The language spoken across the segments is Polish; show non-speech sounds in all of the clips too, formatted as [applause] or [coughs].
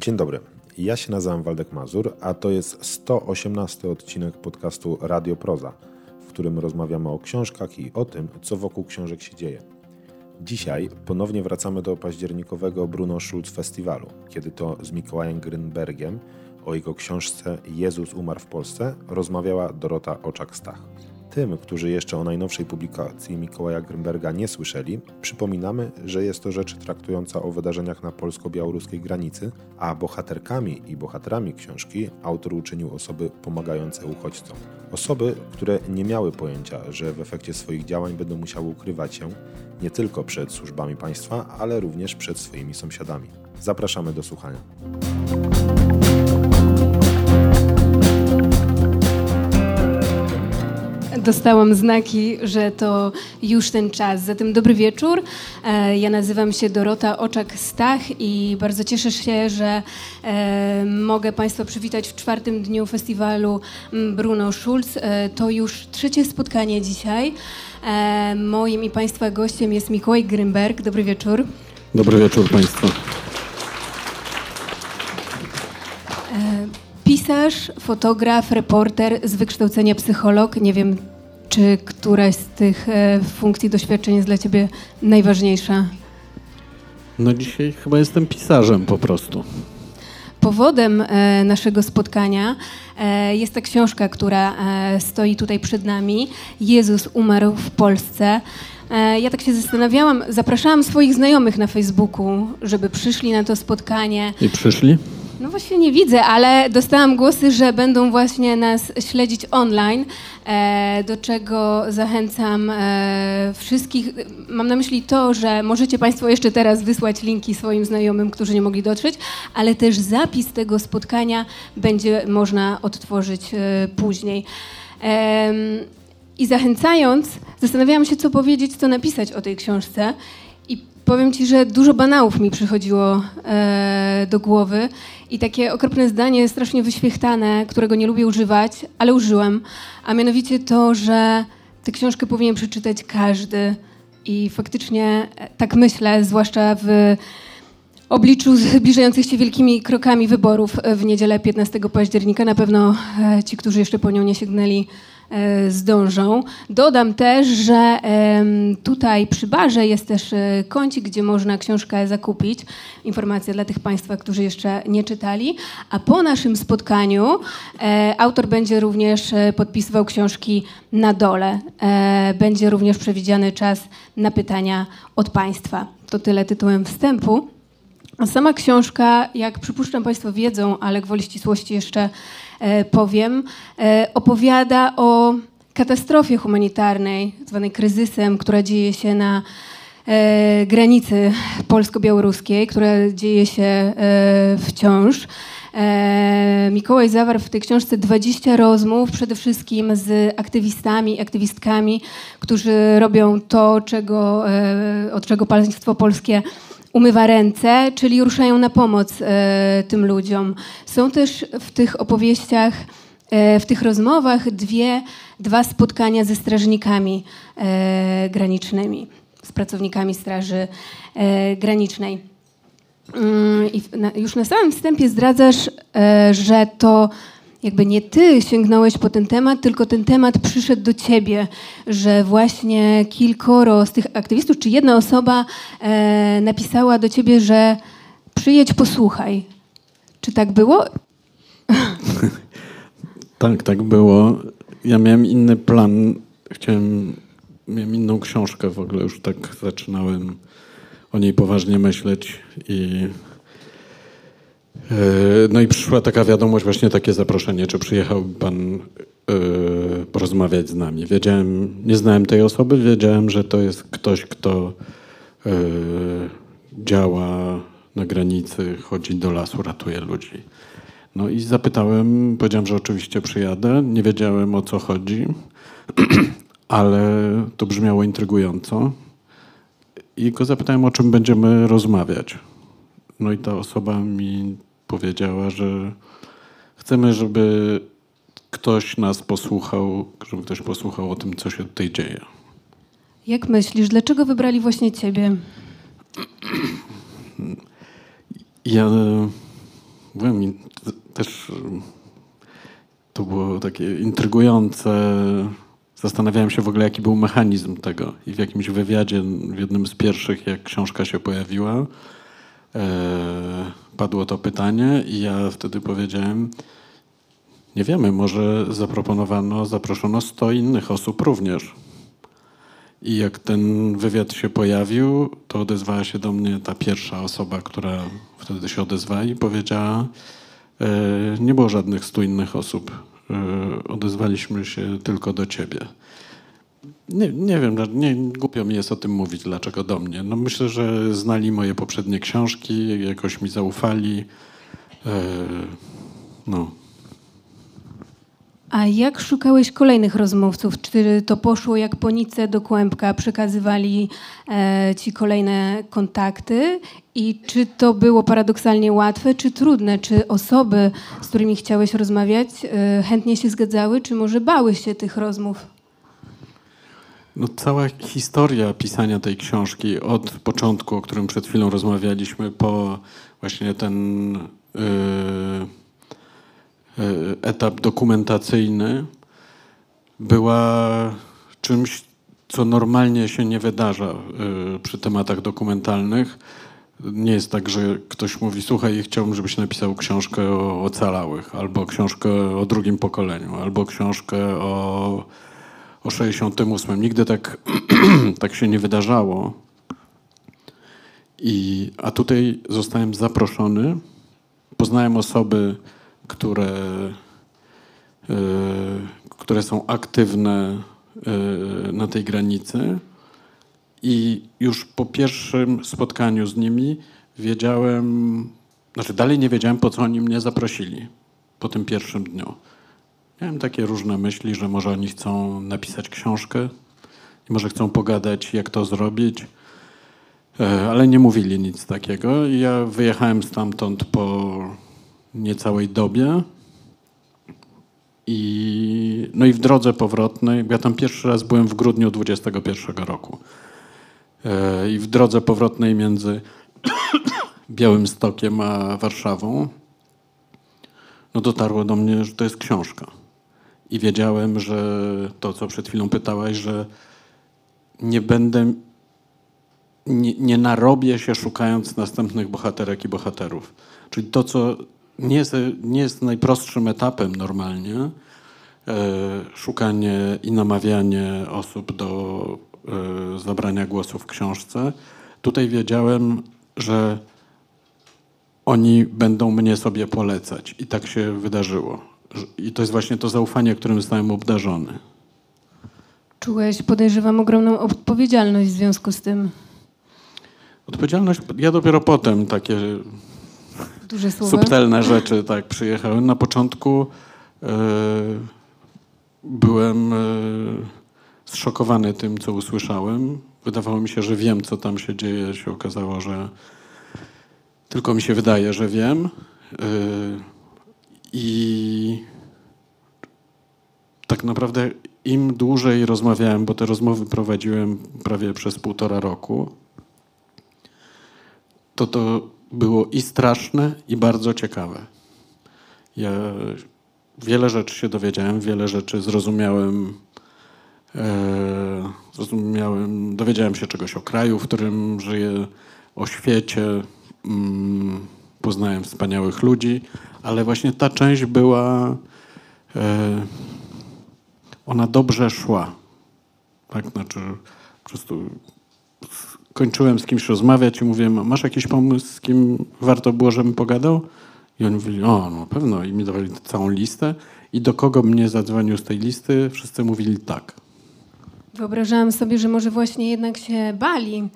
Dzień dobry. Ja się nazywam Waldek Mazur, a to jest 118 odcinek podcastu Radio Proza, w którym rozmawiamy o książkach i o tym, co wokół książek się dzieje. Dzisiaj ponownie wracamy do październikowego Bruno Schulz Festiwalu, kiedy to z Mikołajem Grynbergiem o jego książce Jezus umarł w Polsce rozmawiała Dorota Oczak-Stach. Tym, którzy jeszcze o najnowszej publikacji Mikołaja Grynberga nie słyszeli, przypominamy, że jest to rzecz traktująca o wydarzeniach na polsko-białoruskiej granicy, a bohaterkami i bohaterami książki autor uczynił osoby pomagające uchodźcom. Osoby, które nie miały pojęcia, że w efekcie swoich działań będą musiały ukrywać się nie tylko przed służbami państwa, ale również przed swoimi sąsiadami. Zapraszamy do słuchania. Dostałam znaki, że to już ten czas. Zatem dobry wieczór. E, ja nazywam się Dorota Oczak-Stach i bardzo cieszę się, że e, mogę Państwa przywitać w czwartym dniu festiwalu Bruno Schulz. E, to już trzecie spotkanie dzisiaj. Moim i Państwa gościem jest Mikołaj Grymberg. Dobry wieczór. Dobry wieczór Państwu. Pisarz, fotograf, reporter, z wykształcenia psycholog. Nie wiem, czy któraś z tych e, funkcji, doświadczeń jest dla Ciebie najważniejsza? No dzisiaj chyba jestem pisarzem po prostu. Powodem e, naszego spotkania e, jest ta książka, która stoi tutaj przed nami. Jezus umarł w Polsce. Ja tak się zastanawiałam, zapraszałam swoich znajomych na Facebooku, żeby przyszli na to spotkanie. I przyszli? No właśnie nie widzę, ale dostałam głosy, że będą właśnie nas śledzić online, e, do czego zachęcam e, wszystkich. Mam na myśli to, że możecie Państwo jeszcze teraz wysłać linki swoim znajomym, którzy nie mogli dotrzeć, ale też zapis tego spotkania będzie można odtworzyć e, później. I zachęcając, zastanawiałam się, co powiedzieć, co napisać o tej książce. Powiem ci, że dużo banałów mi przychodziło e, do głowy i takie okropne zdanie, strasznie wyświechtane, którego nie lubię używać, ale użyłam, a mianowicie to, że tę książkę powinien przeczytać każdy. I faktycznie e, tak myślę, zwłaszcza w obliczu zbliżających się wielkimi krokami wyborów w niedzielę 15 października. Na pewno e, ci, którzy jeszcze po nią nie sięgnęli, E, zdążą. Dodam też, że tutaj przy barze jest też e, kącik, gdzie można książkę zakupić. Informacja dla tych Państwa, którzy jeszcze nie czytali. A po naszym spotkaniu e, autor będzie również podpisywał książki na dole. Będzie również przewidziany czas na pytania od Państwa. To tyle tytułem wstępu. A sama książka, jak przypuszczam Państwo wiedzą, ale gwoli ścisłości jeszcze E, powiem, e, opowiada o katastrofie humanitarnej, zwanej kryzysem, która dzieje się na e, granicy polsko-białoruskiej, która dzieje się wciąż. Mikołaj zawarł w tej książce 20 rozmów, przede wszystkim z aktywistami, aktywistkami, którzy robią to, czego, od czego państwo polskie umywa ręce, czyli ruszają na pomoc e, tym ludziom. Są też w tych opowieściach, e, w tych rozmowach dwie, dwa spotkania ze strażnikami e, granicznymi, z pracownikami Straży Granicznej. Mm, I już na samym wstępie zdradzasz, że to jakby nie ty sięgnąłeś po ten temat, tylko ten temat przyszedł do ciebie, że właśnie kilkoro z tych aktywistów, czy jedna osoba e, napisała do ciebie, że przyjedź, posłuchaj. Czy tak było? [laughs] tak, tak było. Ja miałem inny plan. Chciałem, miałem inną książkę w ogóle, już tak zaczynałem o niej poważnie myśleć i no i przyszła taka wiadomość, właśnie takie zaproszenie, czy przyjechał pan e, porozmawiać z nami. Wiedziałem, nie znałem tej osoby, wiedziałem, że to jest ktoś, kto e, działa na granicy, chodzi do lasu, ratuje ludzi. No i zapytałem, powiedziałem, że oczywiście przyjadę. Nie wiedziałem o co chodzi, [clears throat] ale to brzmiało intrygująco. I go zapytałem, o czym będziemy rozmawiać. No i ta osoba mi powiedziała, że chcemy, żeby ktoś nas posłuchał, żeby ktoś posłuchał o tym, co się tutaj dzieje. Jak myślisz, dlaczego wybrali właśnie ciebie? Ja byłem też to było takie intrygujące. Zastanawiałem się w ogóle, jaki był mechanizm tego. I w jakimś wywiadzie, w jednym z pierwszych, jak książka się pojawiła, padło to pytanie i ja wtedy powiedziałem, nie wiemy, może zaproponowano, zaproszono 100 innych osób również. I jak ten wywiad się pojawił, to odezwała się do mnie ta pierwsza osoba, która wtedy się odezwała i powiedziała, e, nie było żadnych stu innych osób. E, odezwaliśmy się tylko do ciebie. Nie, nie wiem, nie, głupio mi jest o tym mówić, dlaczego do mnie. No myślę, że znali moje poprzednie książki, jakoś mi zaufali. E, no. A jak szukałeś kolejnych rozmówców? Czy to poszło jak po nice do kłębka, przekazywali e, ci kolejne kontakty? I czy to było paradoksalnie łatwe, czy trudne? Czy osoby, z którymi chciałeś rozmawiać, e, chętnie się zgadzały, czy może bały się tych rozmów? No, cała historia pisania tej książki od początku, o którym przed chwilą rozmawialiśmy, po właśnie ten. Yy E, etap dokumentacyjny była czymś, co normalnie się nie wydarza e, przy tematach dokumentalnych. Nie jest tak, że ktoś mówi, słuchaj, chciałbym, żebyś napisał książkę o ocalałych, albo książkę o drugim pokoleniu, albo książkę o, o 68. Nigdy tak, [clears throat] tak się nie wydarzało. I, a tutaj zostałem zaproszony. Poznałem osoby, które, e, które są aktywne e, na tej granicy. I już po pierwszym spotkaniu z nimi wiedziałem, znaczy dalej nie wiedziałem, po co oni mnie zaprosili po tym pierwszym dniu. Miałem takie różne myśli, że może oni chcą napisać książkę i może chcą pogadać, jak to zrobić, e, ale nie mówili nic takiego. Ja wyjechałem stamtąd po niecałej dobie. I, no i w drodze powrotnej, ja tam pierwszy raz byłem w grudniu 21 roku. E, I w drodze powrotnej między [coughs] Białym Stokiem a Warszawą, no dotarło do mnie, że to jest książka. I wiedziałem, że to, co przed chwilą pytałaś, że nie będę, nie, nie narobię się szukając następnych bohaterek i bohaterów. Czyli to, co nie jest, nie jest najprostszym etapem normalnie e, szukanie i namawianie osób do e, zabrania głosu w książce. Tutaj wiedziałem, że oni będą mnie sobie polecać i tak się wydarzyło. I to jest właśnie to zaufanie, którym zostałem obdarzony. Czułeś, podejrzewam, ogromną odpowiedzialność w związku z tym. Odpowiedzialność, ja dopiero potem takie Duże słowa. subtelne rzeczy tak przyjechałem. Na początku e, byłem e, zszokowany tym, co usłyszałem. Wydawało mi się, że wiem, co tam się dzieje. Się okazało, że tylko mi się wydaje, że wiem. E, I tak naprawdę im dłużej rozmawiałem, bo te rozmowy prowadziłem prawie przez półtora roku, to to było i straszne, i bardzo ciekawe. Ja wiele rzeczy się dowiedziałem, wiele rzeczy zrozumiałem. E, zrozumiałem, dowiedziałem się czegoś o kraju, w którym żyję, o świecie. Mm, poznałem wspaniałych ludzi, ale właśnie ta część była. E, ona dobrze szła. Tak, znaczy, po prostu kończyłem z kimś rozmawiać i mówiłem, masz jakiś pomysł, z kim warto było, żebym pogadał? I oni mówili, o, no pewno. I mi dawali całą listę. I do kogo mnie zadzwonił z tej listy, wszyscy mówili tak. Wyobrażałam sobie, że może właśnie jednak się bali.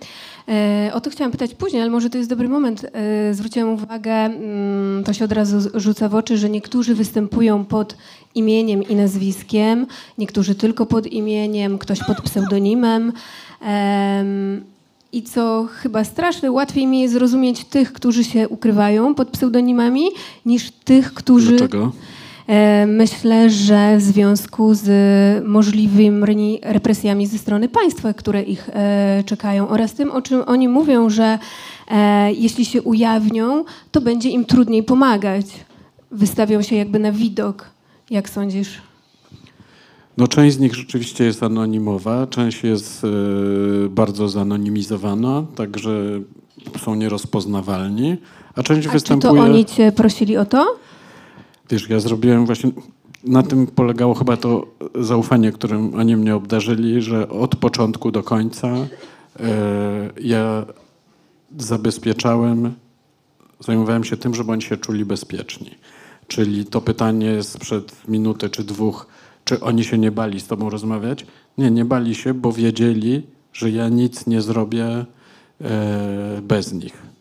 E, o to chciałam pytać później, ale może to jest dobry moment. E, zwróciłam uwagę, mm, to się od razu rzuca w oczy, że niektórzy występują pod imieniem i nazwiskiem, niektórzy tylko pod imieniem, ktoś pod pseudonimem. I co chyba straszne, łatwiej mi jest zrozumieć tych, którzy się ukrywają pod pseudonimami, niż tych, którzy. Dlaczego? E, myślę, że w związku z możliwymi represjami ze strony państwa, które ich e, czekają oraz tym, o czym oni mówią, że e, jeśli się ujawnią, to będzie im trudniej pomagać. Wystawią się jakby na widok. Jak sądzisz? No, część z nich rzeczywiście jest anonimowa, część jest bardzo zanonimizowana, także są nierozpoznawalni, a część a występuje... Czy to oni cię prosili o to? Wiesz, ja zrobiłem właśnie... Na tym polegało chyba to zaufanie, którym oni mnie obdarzyli, że od początku do końca y, ja zabezpieczałem, zajmowałem się tym, żeby oni się czuli bezpieczni. Czyli to pytanie sprzed minuty czy dwóch, czy oni się nie bali z tobą rozmawiać? Nie, nie bali się, bo wiedzieli, że ja nic nie zrobię e, bez nich.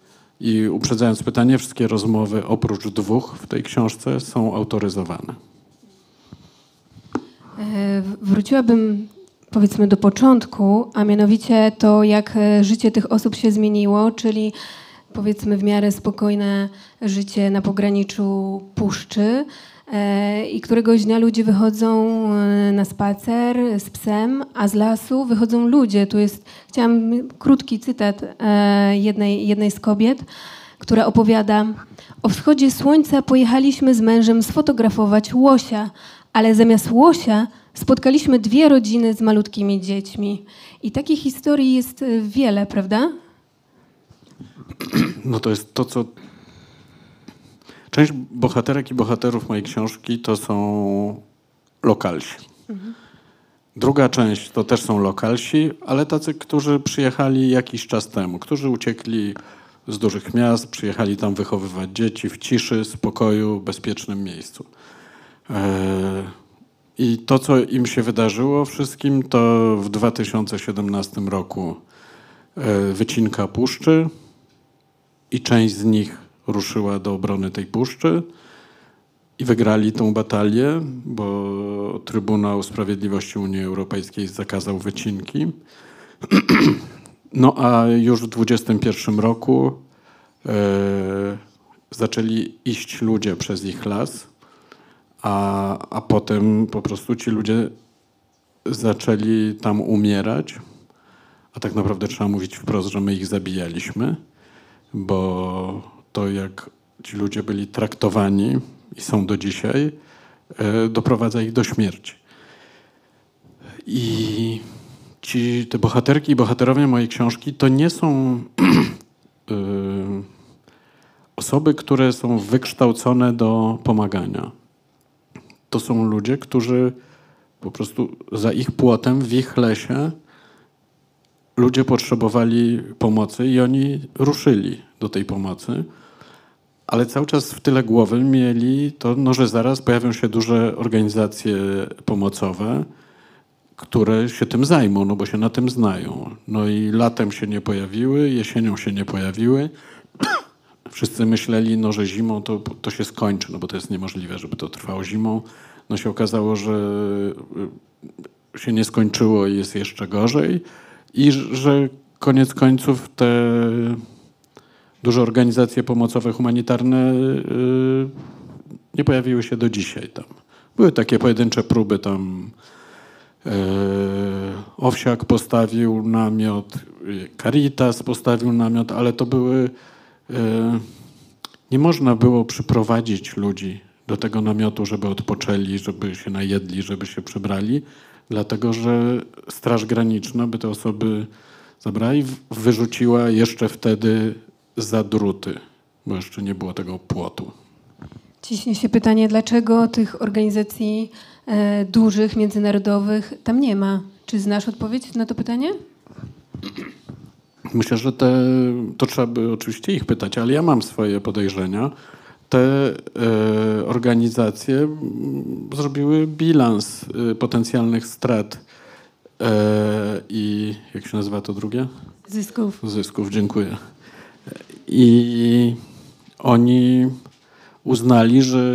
I uprzedzając pytanie, wszystkie rozmowy oprócz dwóch w tej książce są autoryzowane. E, wróciłabym powiedzmy do początku, a mianowicie to, jak e, życie tych osób się zmieniło, czyli powiedzmy w miarę spokojne życie na pograniczu puszczy i któregoś dnia ludzie wychodzą e, na spacer z psem, a z lasu wychodzą ludzie. Tu jest, chciałam krótki cytat e, jednej, jednej z kobiet, która opowiada o wschodzie słońca pojechaliśmy z mężem sfotografować łosia, ale zamiast łosia spotkaliśmy dwie rodziny z malutkimi dziećmi. I takich historii jest wiele, prawda? No to jest to, co. Część bohaterek i bohaterów mojej książki to są lokalsi. Mhm. Druga część to też są lokalsi, ale tacy, którzy przyjechali jakiś czas temu, którzy uciekli z dużych miast, przyjechali tam wychowywać dzieci w ciszy, spokoju, bezpiecznym miejscu. E, I to, co im się wydarzyło wszystkim, to w 2017 roku e, wycinka puszczy, i część z nich ruszyła do obrony tej puszczy i wygrali tą batalię, bo Trybunał Sprawiedliwości Unii Europejskiej zakazał wycinki. [clears throat] No a już w 2021 roku e, zaczęli iść ludzie przez ich las, a, a potem po prostu ci ludzie zaczęli tam umierać, a tak naprawdę trzeba mówić wprost, że my ich zabijaliśmy bo to jak ci ludzie byli traktowani i są do dzisiaj, e, doprowadza ich do śmierci. I ci, te bohaterki i bohaterowie mojej książki to nie są [clears throat] e, osoby, które są wykształcone do pomagania. To są ludzie, którzy po prostu za ich płotem, w ich lesie ludzie potrzebowali pomocy i oni ruszyli do tej pomocy, ale cały czas w tyle głowy mieli to, no, że zaraz pojawią się duże organizacje pomocowe, które się tym zajmą, no bo się na tym znają. No i latem się nie pojawiły, jesienią się nie pojawiły. [coughs] Wszyscy myśleli, no, że zimą to, to się skończy, no bo to jest niemożliwe, żeby to trwało zimą. No się okazało, że się nie skończyło i jest jeszcze gorzej i że koniec końców te duże organizacje pomocowe, humanitarne y, nie pojawiły się do dzisiaj tam. Były takie pojedyncze próby tam. Y, Owsiak postawił namiot, Caritas postawił namiot, ale to były. Y, nie można było przyprowadzić ludzi do tego namiotu, żeby odpoczęli, żeby się najedli, żeby się przebrali dlatego że Straż Graniczna by te osoby zabrała i wyrzuciła jeszcze wtedy za druty, bo jeszcze nie było tego płotu. Ciśnie się pytanie, dlaczego tych organizacji e, dużych, międzynarodowych tam nie ma? Czy znasz odpowiedź na to pytanie? Myślę, że te, to trzeba by oczywiście ich pytać, ale ja mam swoje podejrzenia te e, organizacje zrobiły bilans e, potencjalnych strat e, i jak się nazywa to drugie? Zysków. Zysków, dziękuję. I oni uznali, że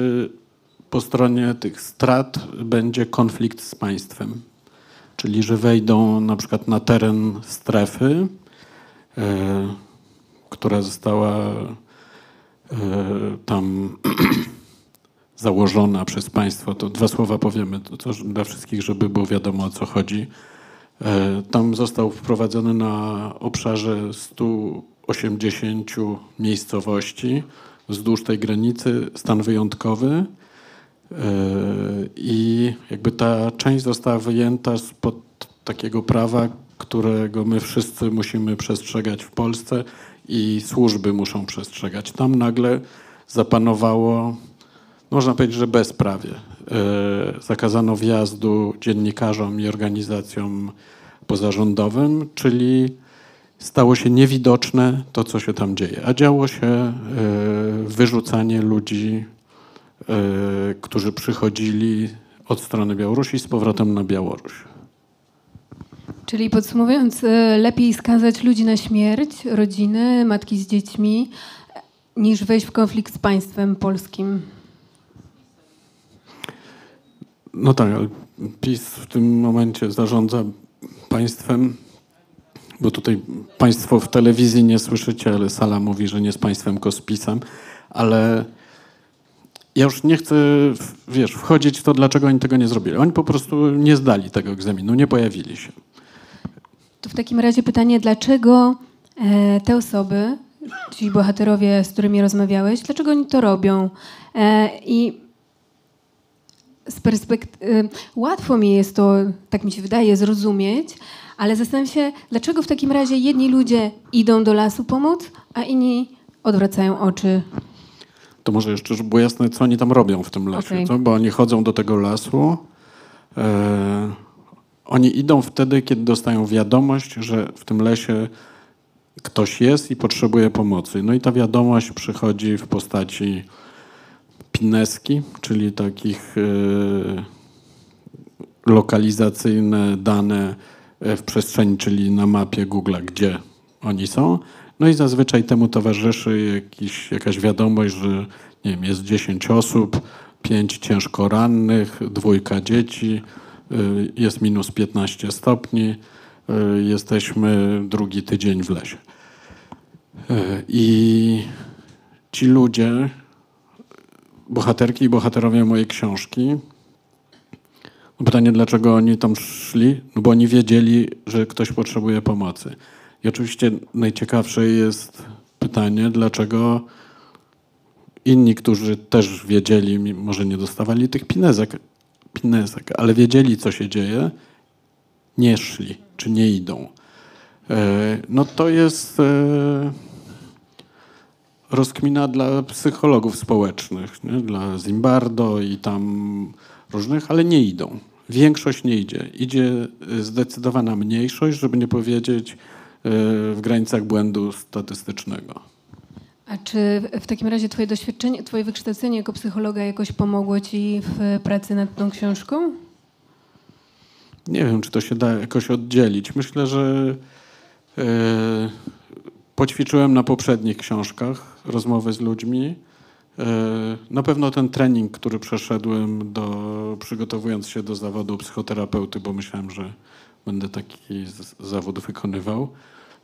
po stronie tych strat będzie konflikt z państwem. Czyli, że wejdą na przykład na teren strefy, która została E, tam [clears throat] założona przez państwo. To dwa słowa powiemy to, dla wszystkich, żeby było wiadomo o co chodzi. E, tam został wprowadzony na obszarze 180 miejscowości wzdłuż tej granicy stan wyjątkowy e, i jakby ta część została wyjęta spod takiego prawa, którego my wszyscy musimy przestrzegać w Polsce i służby muszą przestrzegać. Tam nagle zapanowało, można powiedzieć, że bezprawie. E, zakazano wjazdu dziennikarzom i organizacjom pozarządowym, czyli stało się niewidoczne to, co się tam dzieje. A działo się e, wyrzucanie ludzi, e, którzy przychodzili od strony Białorusi z powrotem na Białoruś. Czyli podsumowując, e, lepiej skazać ludzi na śmierć, rodziny, matki z dziećmi, niż wejść w konflikt z państwem polskim. No tak, ale PiS w tym momencie zarządza państwem, bo tutaj państwo w telewizji nie słyszycie, ale sala mówi, że nie z państwem, tylko ale ja już nie chcę, wiesz, wchodzić w to, dlaczego oni tego nie zrobili. Oni po prostu nie zdali tego egzaminu, nie pojawili się. To w takim razie pytanie, dlaczego e, te osoby, ci bohaterowie, z którymi rozmawiałeś, dlaczego oni to robią? E, I z perspektywy, łatwo mi jest to, tak mi się wydaje, zrozumieć, ale zastanawiam się, dlaczego w takim razie jedni ludzie idą do lasu pomóc, a inni odwracają oczy. To może jeszcze, żeby było jasne, co oni tam robią w tym lesie, co? bo oni chodzą do tego lasu. E, oni idą wtedy, kiedy dostają wiadomość, że w tym lesie ktoś jest i potrzebuje pomocy. No i ta wiadomość przychodzi w postaci pineski, czyli takich e, lokalizacyjne dane e, w przestrzeni, czyli na mapie Google, gdzie oni są. No i zazwyczaj temu towarzyszy jakiś, jakaś wiadomość, że nie wiem, jest 10 osób, 5 ciężko rannych, dwójka dzieci, y, jest minus 15 stopni, jesteśmy drugi tydzień w lesie. I ci ludzie, bohaterki i bohaterowie mojej książki, no Pytanie, dlaczego oni tam szli? No bo oni wiedzieli, że ktoś potrzebuje pomocy. I oczywiście najciekawsze jest pytanie, dlaczego inni, którzy też wiedzieli, może nie dostawali tych pinezek, pinezek, ale wiedzieli, co się dzieje, nie szli, czy nie idą. E, No to jest e, rozkmina dla psychologów społecznych, nie? dla Zimbardo i tam różnych, ale nie idą. Większość nie idzie. Idzie y, zdecydowana mniejszość, żeby nie powiedzieć y, w granicach błędu statystycznego. A czy w takim razie twoje doświadczenie, twoje wykształcenie jako psychologa jakoś pomogło ci w pracy nad tą książką? Nie wiem, czy to się da jakoś oddzielić. Myślę, że e, poćwiczyłem na poprzednich książkach rozmowy z ludźmi. E, na pewno ten trening, który przeszedłem do, przygotowując się do zawodu psychoterapeuty, bo myślałem, że będę taki zawód wykonywał,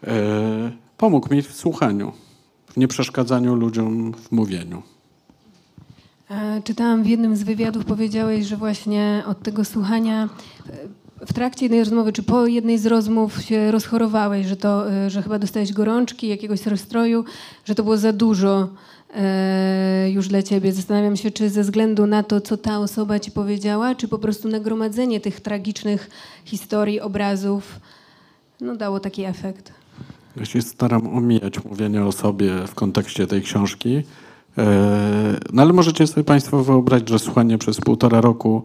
e, pomógł mi w słuchaniu, w nieprzeszkadzaniu ludziom w mówieniu. E, Czytałam w jednym z wywiadów, powiedziałeś, że właśnie od tego słuchania w trakcie jednej rozmowy, czy po jednej z rozmów się rozchorowałeś, że, to, e, że chyba dostałeś gorączki, jakiegoś rozstroju, że to było za dużo e, już dla ciebie. Zastanawiam się, czy ze względu na to, co ta osoba ci powiedziała, czy po prostu nagromadzenie tych tragicznych historii, obrazów, no dało taki efekt. Ja się staram omijać mówienie o sobie w kontekście tej książki. E, No ale możecie sobie Państwo wyobrazić, że słuchanie przez półtora roku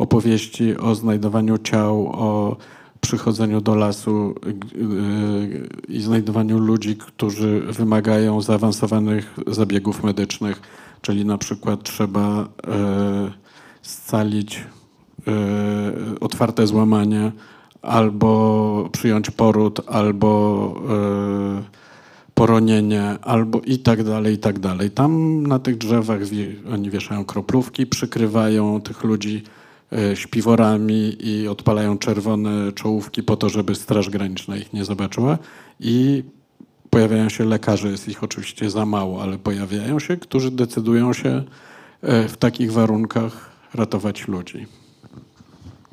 opowieści o znajdowaniu ciał, o przychodzeniu do lasu y, i znajdowaniu ludzi, którzy wymagają zaawansowanych zabiegów medycznych, czyli na przykład trzeba e, scalić e, otwarte złamanie, albo przyjąć poród, albo e, poronienie, albo i tak dalej, i tak dalej. Tam na tych drzewach oni wieszają kroplówki, przykrywają tych ludzi śpiworami i odpalają czerwone czołówki po to, żeby Straż Graniczna ich nie zobaczyła. I pojawiają się lekarze, jest ich oczywiście za mało, ale pojawiają się, którzy decydują się e, w takich warunkach ratować ludzi.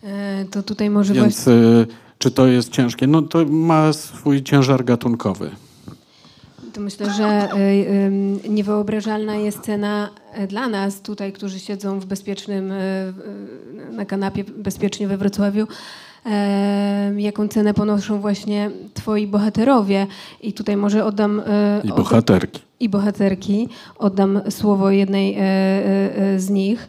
E, to tutaj może Więc właśnie... e, czy to jest ciężkie? No to ma swój ciężar gatunkowy. To myślę, że y, y, niewyobrażalna jest cena e, dla nas tutaj, którzy siedzą w bezpiecznym, na kanapie bezpiecznie we Wrocławiu, e, jaką cenę ponoszą właśnie twoi bohaterowie. I tutaj może oddam... e, I oddam- bohaterki. i bohaterki. Oddam słowo jednej e, e, e, z nich, e,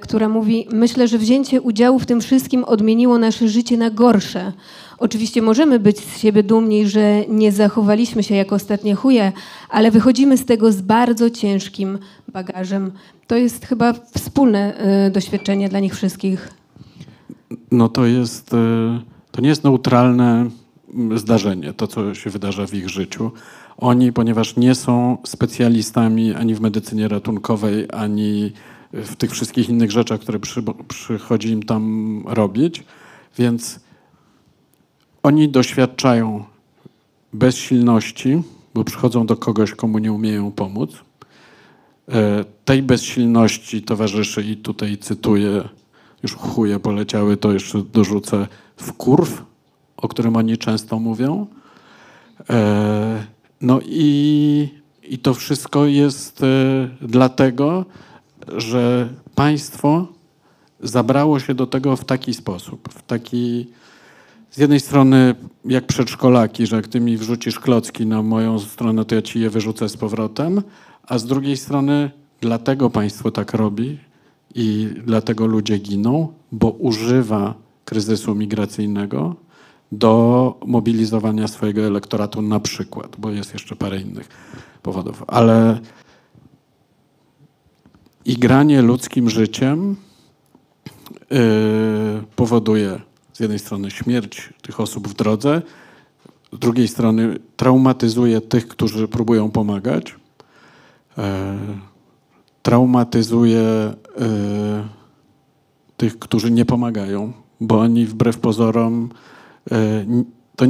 która mówi: Myślę, że wzięcie udziału w tym wszystkim odmieniło nasze życie na gorsze. Oczywiście możemy być z siebie dumni, że nie zachowaliśmy się jak ostatnie chuje, ale wychodzimy z tego z bardzo ciężkim bagażem. To jest chyba wspólne e, doświadczenie dla nich wszystkich. No to jest, e, to nie jest neutralne mm, zdarzenie, to co się wydarza w ich życiu. Oni, ponieważ nie są specjalistami ani w medycynie ratunkowej, ani w tych wszystkich innych rzeczach, które przy, przychodzi im tam robić, więc oni doświadczają bezsilności, bo przychodzą do kogoś, komu nie umieją pomóc. E, Tej bezsilności towarzyszy, i tutaj cytuję, już chuje poleciały, to jeszcze dorzucę, wkurw, o którym oni często mówią. E, No i, i to wszystko jest e, dlatego, że państwo zabrało się do tego w taki sposób, w taki z jednej strony jak przedszkolaki, że jak ty mi wrzucisz klocki na moją stronę, to ja ci je wyrzucę z powrotem, a z drugiej strony dlatego państwo tak robi i dlatego ludzie giną, bo używa kryzysu migracyjnego do mobilizowania swojego elektoratu na przykład, bo jest jeszcze parę innych powodów, ale igranie ludzkim życiem yy, powoduje z jednej strony śmierć tych osób w drodze, z drugiej strony traumatyzuje tych, którzy próbują pomagać, e, traumatyzuje e, tych, którzy nie pomagają, bo oni wbrew pozorom, n- to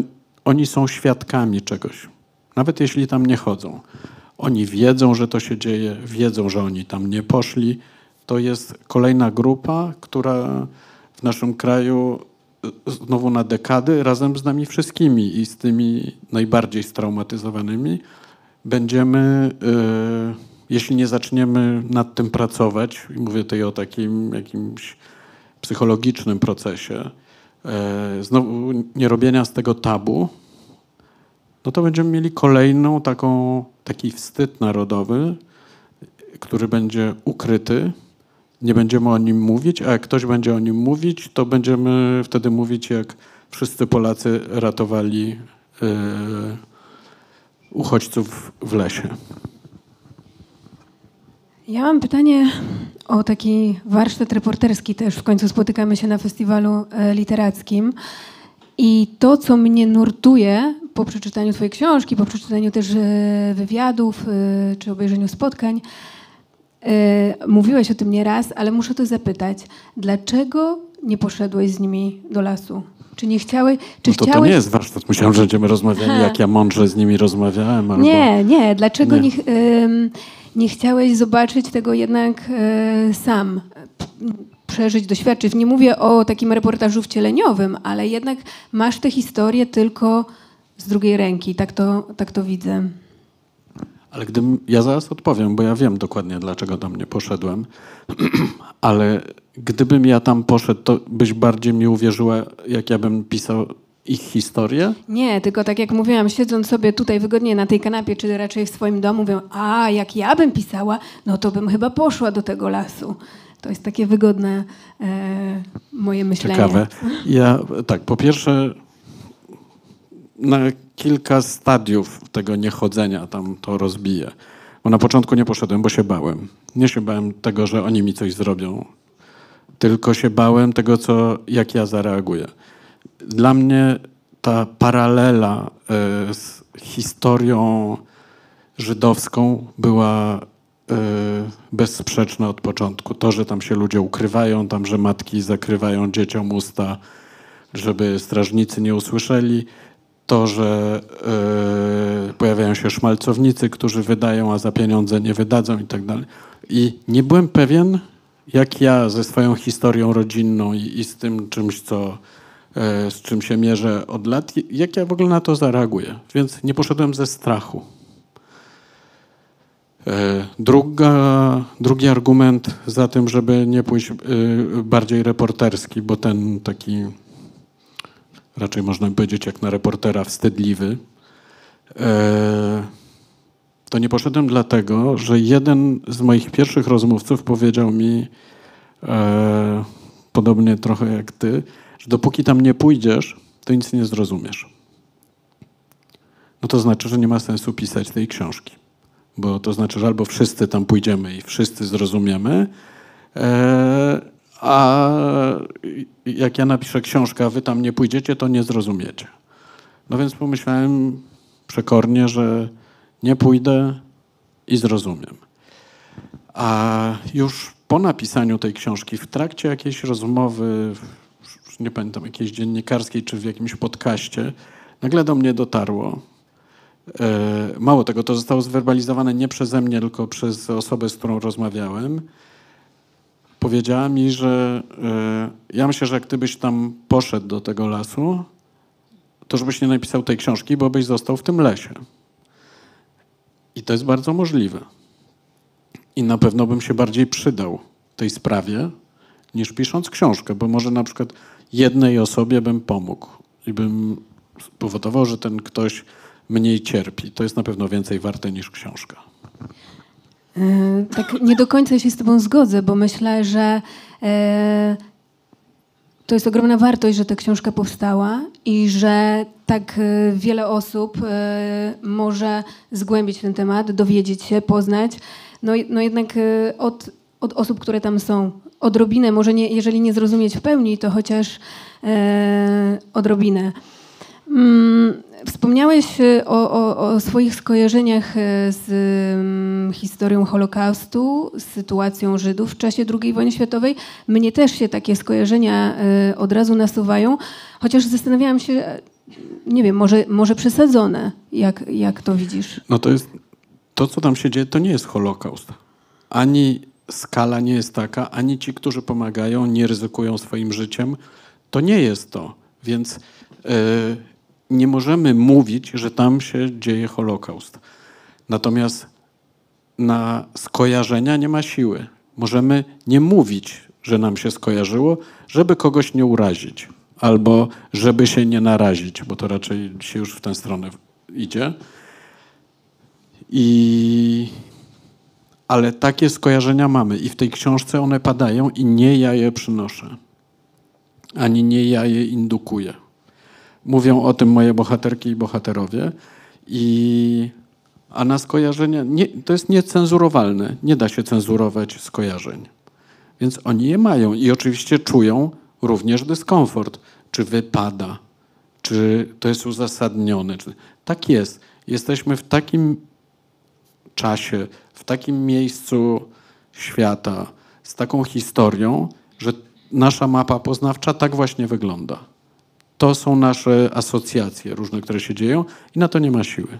oni są świadkami czegoś, nawet jeśli tam nie chodzą. Oni wiedzą, że to się dzieje, wiedzą, że oni tam nie poszli. To jest kolejna grupa, która w naszym kraju y, znowu na dekady razem z nami wszystkimi i z tymi najbardziej straumatyzowanymi będziemy, y, jeśli nie zaczniemy nad tym pracować, mówię tutaj o takim jakimś psychologicznym procesie, y, znowu nie robienia z tego tabu, no to będziemy mieli kolejną taką, taki wstyd narodowy, który będzie ukryty, nie będziemy o nim mówić, a jak ktoś będzie o nim mówić, to będziemy wtedy mówić, jak wszyscy Polacy ratowali e, uchodźców w lesie. Ja mam pytanie o taki warsztat reporterski też. W końcu spotykamy się na festiwalu e, literackim. I to, co mnie nurtuje po przeczytaniu Twojej książki, po przeczytaniu też e, wywiadów e, czy obejrzeniu spotkań, e, mówiłeś o tym nieraz, ale muszę to zapytać. Dlaczego nie poszedłeś z nimi do lasu? Czy nie chciałeś? Czy No to, to chciałeś... nie jest warsztat. Myślałem, że będziemy rozmawiali, Ha. jak ja mądrze z nimi rozmawiałem. Albo... Nie, nie. Dlaczego nie, Nie. ym, nie chciałeś zobaczyć tego jednak sam? Przeżyć, doświadczyć. Nie mówię o takim reportażu wcieleniowym, ale jednak masz tę historię tylko z drugiej ręki. Tak to, tak to widzę. Ale gdybym, ja zaraz odpowiem, bo ja wiem dokładnie, dlaczego tam nie poszedłem, [clears throat] ale gdybym ja tam poszedł, to byś bardziej mi uwierzyła, jak ja bym pisał ich historię? Nie, tylko tak jak mówiłam, siedząc sobie tutaj wygodnie na tej kanapie, czy raczej w swoim domu, mówię, a jak ja bym pisała, no to bym chyba poszła do tego lasu. To jest takie wygodne e, moje myślenie. Ciekawe. Ja, tak, po pierwsze, na kilka stadiów tego niechodzenia tam to rozbiję. Bo na początku nie poszedłem, bo się bałem. Nie się bałem tego, że oni mi coś zrobią, tylko się bałem tego, co, jak ja zareaguję. Dla mnie ta paralela e, z historią żydowską była e, bezsprzeczna od początku. To, że tam się ludzie ukrywają, tam, że matki zakrywają dzieciom usta, żeby strażnicy nie usłyszeli, to, że e, pojawia pojawiają się szmalcownicy, którzy wydają, a za pieniądze nie wydadzą i tak dalej. I nie byłem pewien, jak ja ze swoją historią rodzinną i, i z tym czymś, co, e, z czym się mierzę od lat, jak ja w ogóle na to zareaguję. Więc nie poszedłem ze strachu. E, druga, drugi argument za tym, żeby nie pójść bardziej reporterski, bo ten taki raczej można powiedzieć jak na reportera wstydliwy, e, to nie poszedłem dlatego, że jeden z moich pierwszych rozmówców powiedział mi, podobnie trochę jak ty, że dopóki tam nie pójdziesz, to nic nie zrozumiesz. No to znaczy, że nie ma sensu pisać tej książki bo to znaczy, że albo wszyscy tam pójdziemy i wszyscy zrozumiemy, e, a jak ja napiszę książkę, a wy tam nie pójdziecie, to nie zrozumiecie. No więc pomyślałem przekornie, że nie pójdę i zrozumiem. A już po napisaniu tej książki, w trakcie jakiejś rozmowy, nie pamiętam, jakiejś dziennikarskiej czy w jakimś podcaście, nagle do mnie dotarło, E, mało tego, to zostało zwerbalizowane nie przeze mnie, tylko przez osobę, z którą rozmawiałem. Powiedziała mi, że e, ja myślę, że jak ty byś tam poszedł do tego lasu, to żebyś nie napisał tej książki, bo byś został w tym lesie. I to jest bardzo możliwe. I na pewno bym się bardziej przydał tej sprawie, niż pisząc książkę, bo może na przykład jednej osobie bym pomógł i bym spowodował, że ten ktoś mniej cierpi. To jest na pewno więcej warte niż książka. E, tak nie do końca się z Tobą zgodzę, bo myślę, że e, to jest ogromna wartość, że ta książka powstała i że tak e, wiele osób może zgłębić ten temat, dowiedzieć się, poznać. No, no jednak od, od osób, które tam są, odrobinę, może nie, jeżeli nie zrozumieć w pełni, to chociaż odrobinę. Mm, Wspomniałeś y, o, o, o, swoich skojarzeniach y, z um, historią Holokaustu, z sytuacją Żydów w czasie II wojny światowej. Mnie też się takie skojarzenia y, od razu nasuwają, chociaż zastanawiałam się, nie wiem, może, może przesadzone, jak, jak to widzisz? No to jest, to co tam się dzieje, to nie jest Holokaust. Ani skala nie jest taka, ani ci, którzy pomagają, nie ryzykują swoim życiem. To nie jest to. Więc nie możemy mówić, że tam się dzieje Holokaust. Natomiast na skojarzenia nie ma siły. Możemy nie mówić, że nam się skojarzyło, żeby kogoś nie urazić albo żeby się nie narazić, bo to raczej się już w tę stronę idzie. I... Ale takie skojarzenia mamy i w tej książce one padają i nie ja je przynoszę, ani nie ja je indukuję mówią o tym moje bohaterki i bohaterowie. I, a na skojarzenia, nie, to jest niecenzurowalne. Nie da się cenzurować skojarzeń. Więc oni je mają i oczywiście czują również dyskomfort. Czy wypada, czy to jest uzasadnione. Czy... Tak jest. Jesteśmy w takim czasie, w takim miejscu świata, z taką historią, że nasza mapa poznawcza tak właśnie wygląda. To są nasze asocjacje różne, które się dzieją i na to nie ma siły.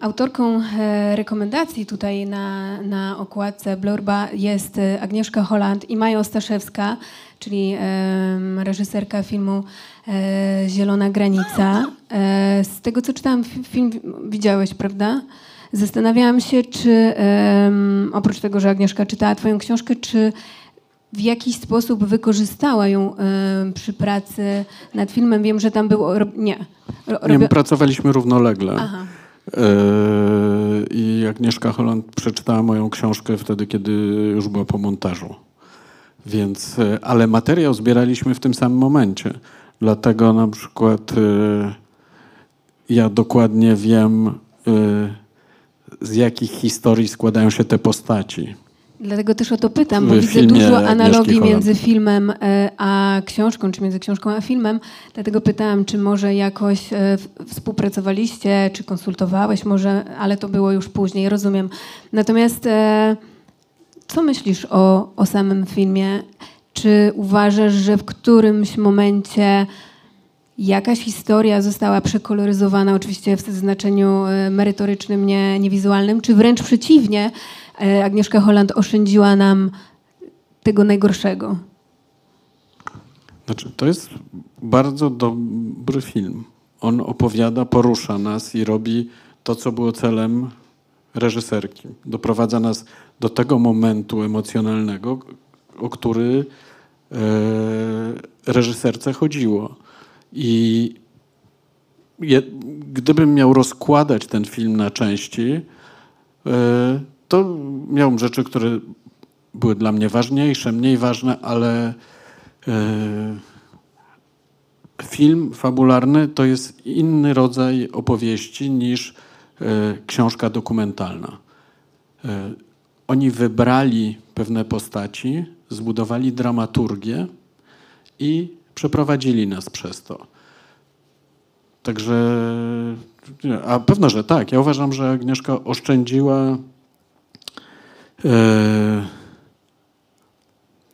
Autorką e, rekomendacji tutaj na, na okładce Blurba jest e, Agnieszka Holland i Maja Ostaszewska, czyli reżyserka filmu e, Zielona Granica. Z tego, co czytałam, film widziałeś, prawda? Zastanawiałam się, czy oprócz tego, że Agnieszka czytała twoją książkę, czy w jakiś sposób wykorzystała ją y, przy pracy nad filmem. Wiem, że tam było... Nie. Robi... Nie, pracowaliśmy równolegle. Aha. E, I Agnieszka Holland przeczytała moją książkę wtedy, kiedy już była po montażu. Więc, e, ale materiał zbieraliśmy w tym samym momencie. Dlatego na przykład ja dokładnie wiem, z jakich historii składają się te postaci. Dlatego też o to pytam, bo widzę dużo analogii między filmem e, a książką, czy między książką a filmem. Dlatego pytałam, czy może jakoś e, współpracowaliście, czy konsultowałeś, może, ale to było już później, rozumiem. Natomiast e, co myślisz o, o samym filmie? Czy uważasz, że w którymś momencie jakaś historia została przekoloryzowana, oczywiście w znaczeniu merytorycznym, nie, niewizualnym, czy wręcz przeciwnie, Agnieszka Holland oszczędziła nam tego najgorszego? Znaczy, to jest bardzo dobry film. On opowiada, porusza nas i robi to, co było celem reżyserki. Doprowadza nas do tego momentu emocjonalnego, o który e, reżyserce chodziło. I je, gdybym miał rozkładać ten film na części, e, to miałem rzeczy, które były dla mnie ważniejsze, mniej ważne, ale e, film fabularny to jest inny rodzaj opowieści niż e, książka dokumentalna. E, oni wybrali pewne postaci, zbudowali dramaturgię i przeprowadzili nas przez to. Także, a pewno, że tak. Ja uważam, że Agnieszka oszczędziła. E,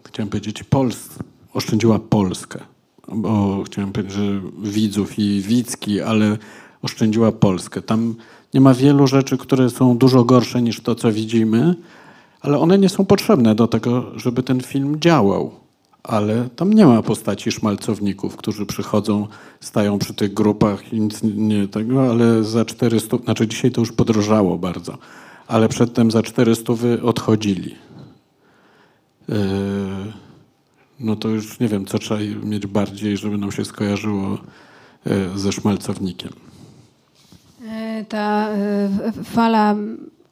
chciałem powiedzieć Pols, oszczędziła Polskę, bo chciałem powiedzieć, że widzów i widzki, ale oszczędziła Polskę. Tam nie ma wielu rzeczy, które są dużo gorsze niż to, co widzimy, ale one nie są potrzebne do tego, żeby ten film działał. Ale tam nie ma postaci szmalcowników, którzy przychodzą, stają przy tych grupach i nic nie tego, ale za 400, znaczy dzisiaj to już podrożało bardzo, ale przedtem za 400 wy odchodzili. Yy, no to już nie wiem, co trzeba mieć bardziej, żeby nam się skojarzyło yy, ze szmalcownikiem. E, ta e, fala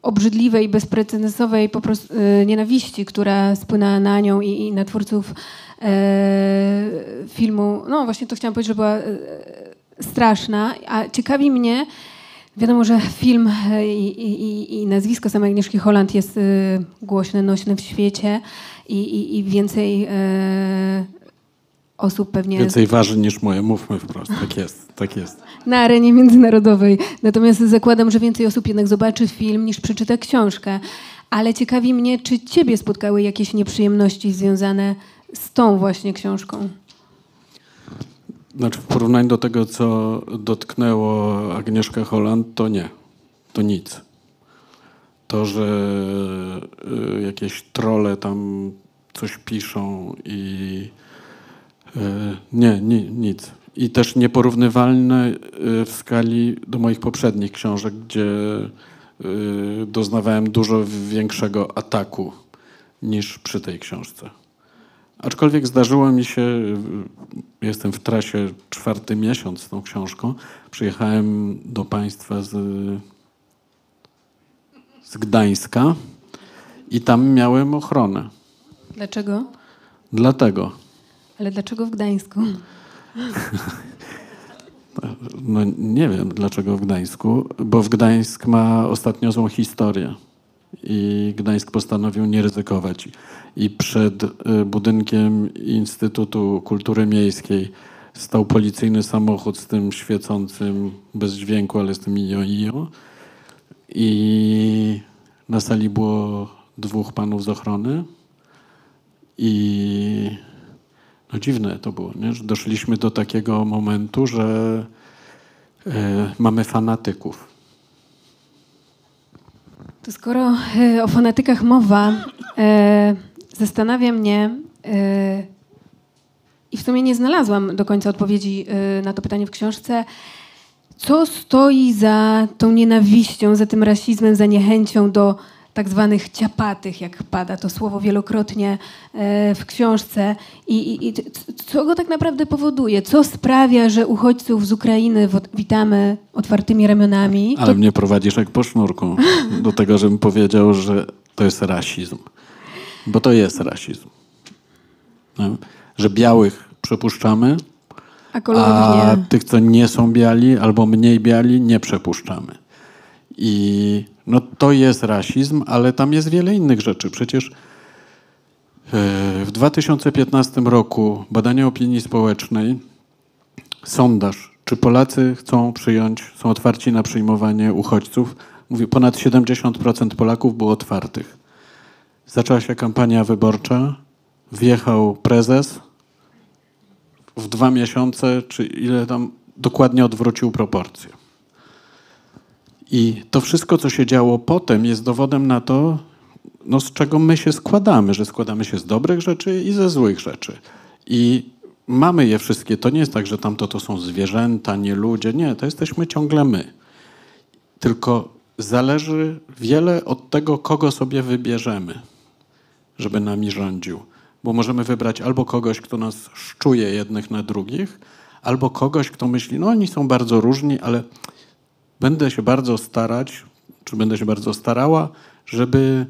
obrzydliwej, bezprecedensowej po prostu e, nienawiści, która spłynęła na nią i, na twórców e, filmu, no właśnie to chciałam powiedzieć, że była e, straszna, a ciekawi mnie, wiadomo, że film i, i, i nazwisko samej Agnieszki Holland jest e, głośne, nośne w świecie i, i więcej osób pewnie... Więcej waży niż moje, mówmy wprost. Tak jest, tak jest. Na arenie międzynarodowej. Natomiast zakładam, że więcej osób jednak zobaczy film niż przeczyta książkę. Ale ciekawi mnie, czy ciebie spotkały jakieś nieprzyjemności związane z tą właśnie książką? Znaczy w porównaniu do tego, co dotknęło Agnieszkę Holland, to nie. To nic. To, że y, jakieś trole tam coś piszą i E, nie, nie, nic. I też nieporównywalne e, w skali do moich poprzednich książek, gdzie doznawałem dużo większego ataku niż przy tej książce. Aczkolwiek zdarzyło mi się, jestem w trasie czwarty miesiąc z tą książką, przyjechałem do Państwa z, z Gdańska i tam miałem ochronę. Dlaczego? Dlatego, ale dlaczego w Gdańsku? [laughs] No nie wiem dlaczego w Gdańsku, bo w Gdańsk ma ostatnio złą historię i Gdańsk postanowił nie ryzykować. I przed y, budynkiem Instytutu Kultury Miejskiej stał policyjny samochód z tym świecącym, bez dźwięku, ale z tym ijo-ijo. I na sali było dwóch panów z ochrony i no dziwne to było, nie? że doszliśmy do takiego momentu, że e, mamy fanatyków. To skoro e, o fanatykach mowa, e, zastanawia mnie e, i w sumie nie znalazłam do końca odpowiedzi na to pytanie w książce, co stoi za tą nienawiścią, za tym rasizmem, za niechęcią do tak zwanych ciapatych, jak pada to słowo wielokrotnie e, w książce. I, i, I, co go tak naprawdę powoduje? Co sprawia, że uchodźców z Ukrainy witamy otwartymi ramionami? Ale to... mnie prowadzisz jak po sznurku do tego, żebym powiedział, że to jest rasizm. Bo to jest rasizm. No, że białych przepuszczamy, a, a tych, co nie są biali albo mniej biali, nie przepuszczamy. I no to jest rasizm, ale tam jest wiele innych rzeczy. Przecież e, w 2015 roku badanie opinii społecznej, sondaż, czy Polacy chcą przyjąć, są otwarci na przyjmowanie uchodźców, mówi ponad 70% Polaków było otwartych. Zaczęła się kampania wyborcza, wjechał prezes, w dwa miesiące, czy ile tam dokładnie odwrócił proporcje. I to wszystko, co się działo potem, jest dowodem na to, no, z czego my się składamy, że składamy się z dobrych rzeczy i ze złych rzeczy. I mamy je wszystkie. To nie jest tak, że tamto to są zwierzęta, nie ludzie. Nie, to jesteśmy ciągle my. Tylko zależy wiele od tego, kogo sobie wybierzemy, żeby nami rządził. Bo możemy wybrać albo kogoś, kto nas szczuje jednych na drugich, albo kogoś, kto myśli, no oni są bardzo różni, ale będę się bardzo starać, czy będę się bardzo starała, żeby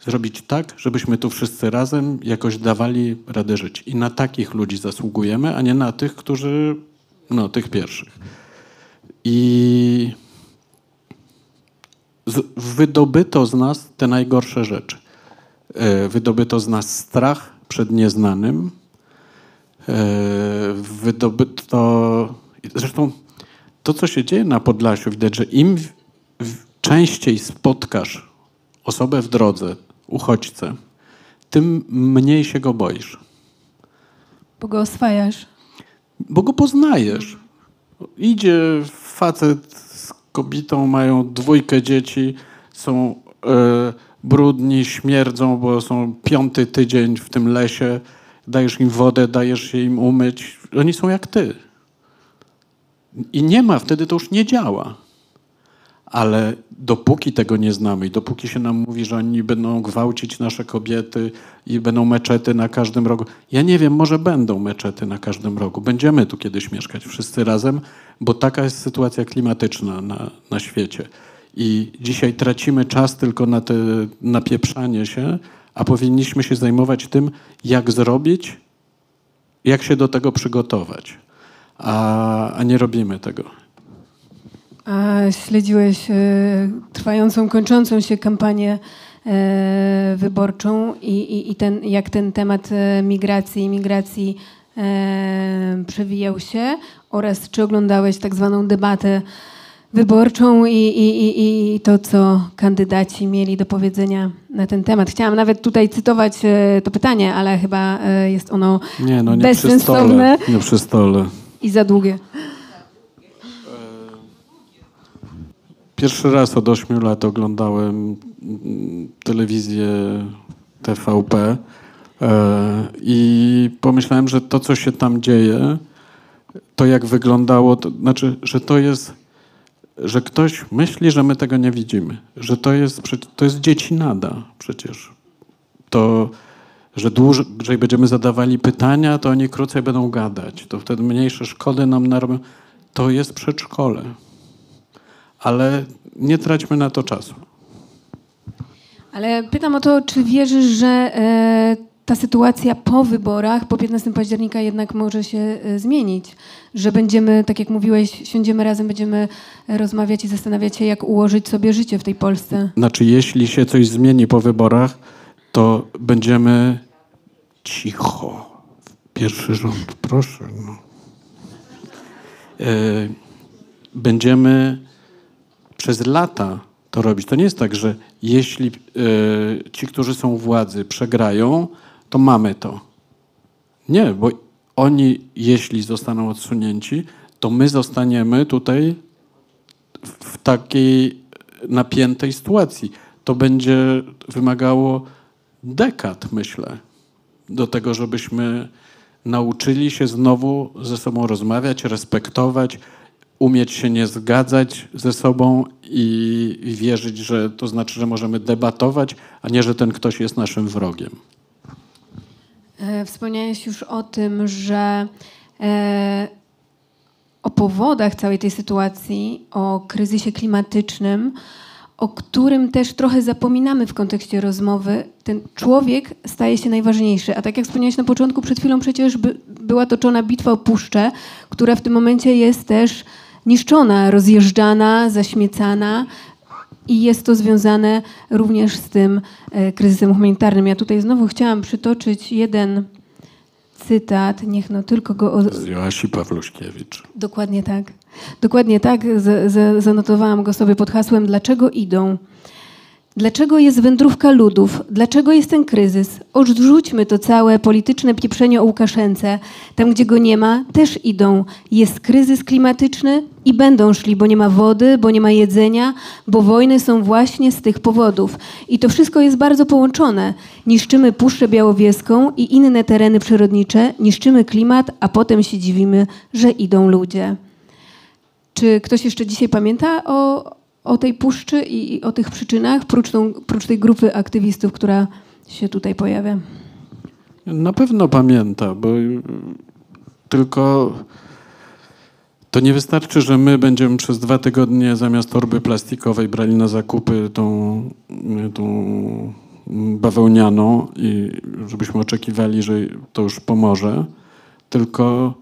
zrobić tak, żebyśmy tu wszyscy razem jakoś dawali radę żyć. I na takich ludzi zasługujemy, a nie na tych, którzy, no, tych pierwszych. I wydobyto z nas te najgorsze rzeczy. E, wydobyto z nas strach przed nieznanym. E, wydobyto. Zresztą to, co się dzieje na Podlasiu, widać, że im częściej spotkasz osobę w drodze, uchodźcę, tym mniej się go boisz. Bo go oswajasz. Bo go poznajesz. Idzie facet z kobietą, mają dwójkę dzieci, są e, brudni, śmierdzą, bo są piąty tydzień w tym lesie. Dajesz im wodę, dajesz się im umyć. Oni są jak ty. I nie ma, wtedy to już nie działa. Ale dopóki tego nie znamy i dopóki się nam mówi, że oni będą gwałcić nasze kobiety i będą meczety na każdym rogu. Ja nie wiem, może będą meczety na każdym rogu. Będziemy tu kiedyś mieszkać wszyscy razem, bo taka jest sytuacja klimatyczna na, na świecie. I dzisiaj tracimy czas tylko na te napieprzanie się, a powinniśmy się zajmować tym, jak zrobić, jak się do tego przygotować. A, a nie robimy tego. A śledziłeś e, trwającą, kończącą się kampanię e, wyborczą i, i, i ten, jak ten temat e, migracji, imigracji e, przewijał się oraz czy oglądałeś tak zwaną debatę wyborczą i, i, i, to, co kandydaci mieli do powiedzenia na ten temat. Chciałam nawet tutaj cytować e, to pytanie, ale chyba e, jest ono nie, no nie bezsensowne przy stole, nie przy stole. I za długie. Pierwszy raz od 8 lat oglądałem mm, telewizję TVP e, i pomyślałem, że to, co się tam dzieje, to jak wyglądało, to znaczy, że to jest, że ktoś myśli, że my tego nie widzimy, że to jest, to jest dzieci nada przecież. To, że dłużej będziemy zadawali pytania, to oni krócej będą gadać, to wtedy mniejsze szkody nam narobią. To jest przedszkole ale nie traćmy na to czasu. Ale pytam o to, czy wierzysz, że e, ta sytuacja po wyborach, po 15 października jednak może się e, zmienić? Że będziemy, tak jak mówiłeś, siądziemy razem, będziemy rozmawiać i zastanawiać się, jak ułożyć sobie życie w tej Polsce? Znaczy, jeśli się coś zmieni po wyborach, to będziemy cicho. Pierwszy rząd, proszę. No. E, będziemy przez lata to robić. To nie jest tak, że jeśli y, ci, którzy są władzy, przegrają, to mamy to. Nie, bo oni, jeśli zostaną odsunięci, to my zostaniemy tutaj w takiej napiętej sytuacji. To będzie wymagało dekad, myślę, do tego, żebyśmy nauczyli się znowu ze sobą rozmawiać, respektować, umieć się nie zgadzać ze sobą i, wierzyć, że to znaczy, że możemy debatować, a nie, że ten ktoś jest naszym wrogiem. E, wspomniałeś już o tym, że e, o powodach całej tej sytuacji, o kryzysie klimatycznym, o którym też trochę zapominamy w kontekście rozmowy, ten człowiek staje się najważniejszy. A tak jak wspomniałeś na początku, przed chwilą przecież by, była toczona bitwa o puszczę, która w tym momencie jest też niszczona, rozjeżdżana, zaśmiecana. I jest to związane również z tym e, kryzysem humanitarnym. Ja tutaj znowu chciałam przytoczyć jeden cytat, niech no tylko go... Z Joasi Pawluśkiewicz. Dokładnie tak. Dokładnie tak. Z, z, zanotowałam go sobie pod hasłem Dlaczego idą? Dlaczego jest wędrówka ludów? Dlaczego jest ten kryzys? Odrzućmy to całe polityczne pieprzenie o Łukaszence. Tam, gdzie go nie ma, też idą. Jest kryzys klimatyczny i będą szli, bo nie ma wody, bo nie ma jedzenia, bo wojny są właśnie z tych powodów. I to wszystko jest bardzo połączone. Niszczymy Puszczę Białowieską i inne tereny przyrodnicze, niszczymy klimat, a potem się dziwimy, że idą ludzie. Czy ktoś jeszcze dzisiaj pamięta o, o tej puszczy i, i o tych przyczynach, prócz, tą, prócz tej grupy aktywistów, która się tutaj pojawia? Na pewno pamięta, bo tylko to nie wystarczy, że my będziemy przez dwa tygodnie zamiast torby plastikowej brali na zakupy tą, tą bawełnianą i żebyśmy oczekiwali, że to już pomoże, tylko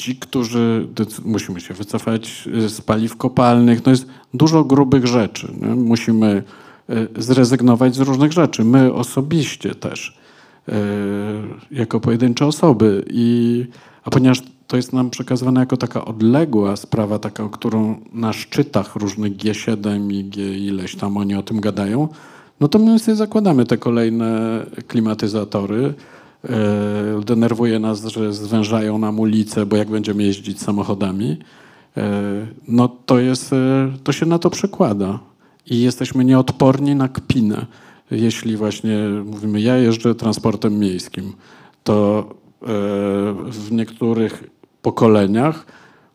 ci, którzy musimy się wycofać z paliw kopalnych, no jest dużo grubych rzeczy. Nie? Musimy y, zrezygnować z różnych rzeczy. My osobiście też, y, jako pojedyncze osoby. I, a ponieważ to jest nam przekazywane jako taka odległa sprawa, taka, którą na szczytach różnych G7 i G ileś tam oni o tym gadają, no to my sobie zakładamy te kolejne klimatyzatory. E, denerwuje nas, że zwężają nam ulice, bo jak będziemy jeździć samochodami, e, no to, jest, e, to się na to przekłada. I jesteśmy nieodporni na kpinę. Jeśli właśnie mówimy, ja jeżdżę transportem miejskim, to w niektórych pokoleniach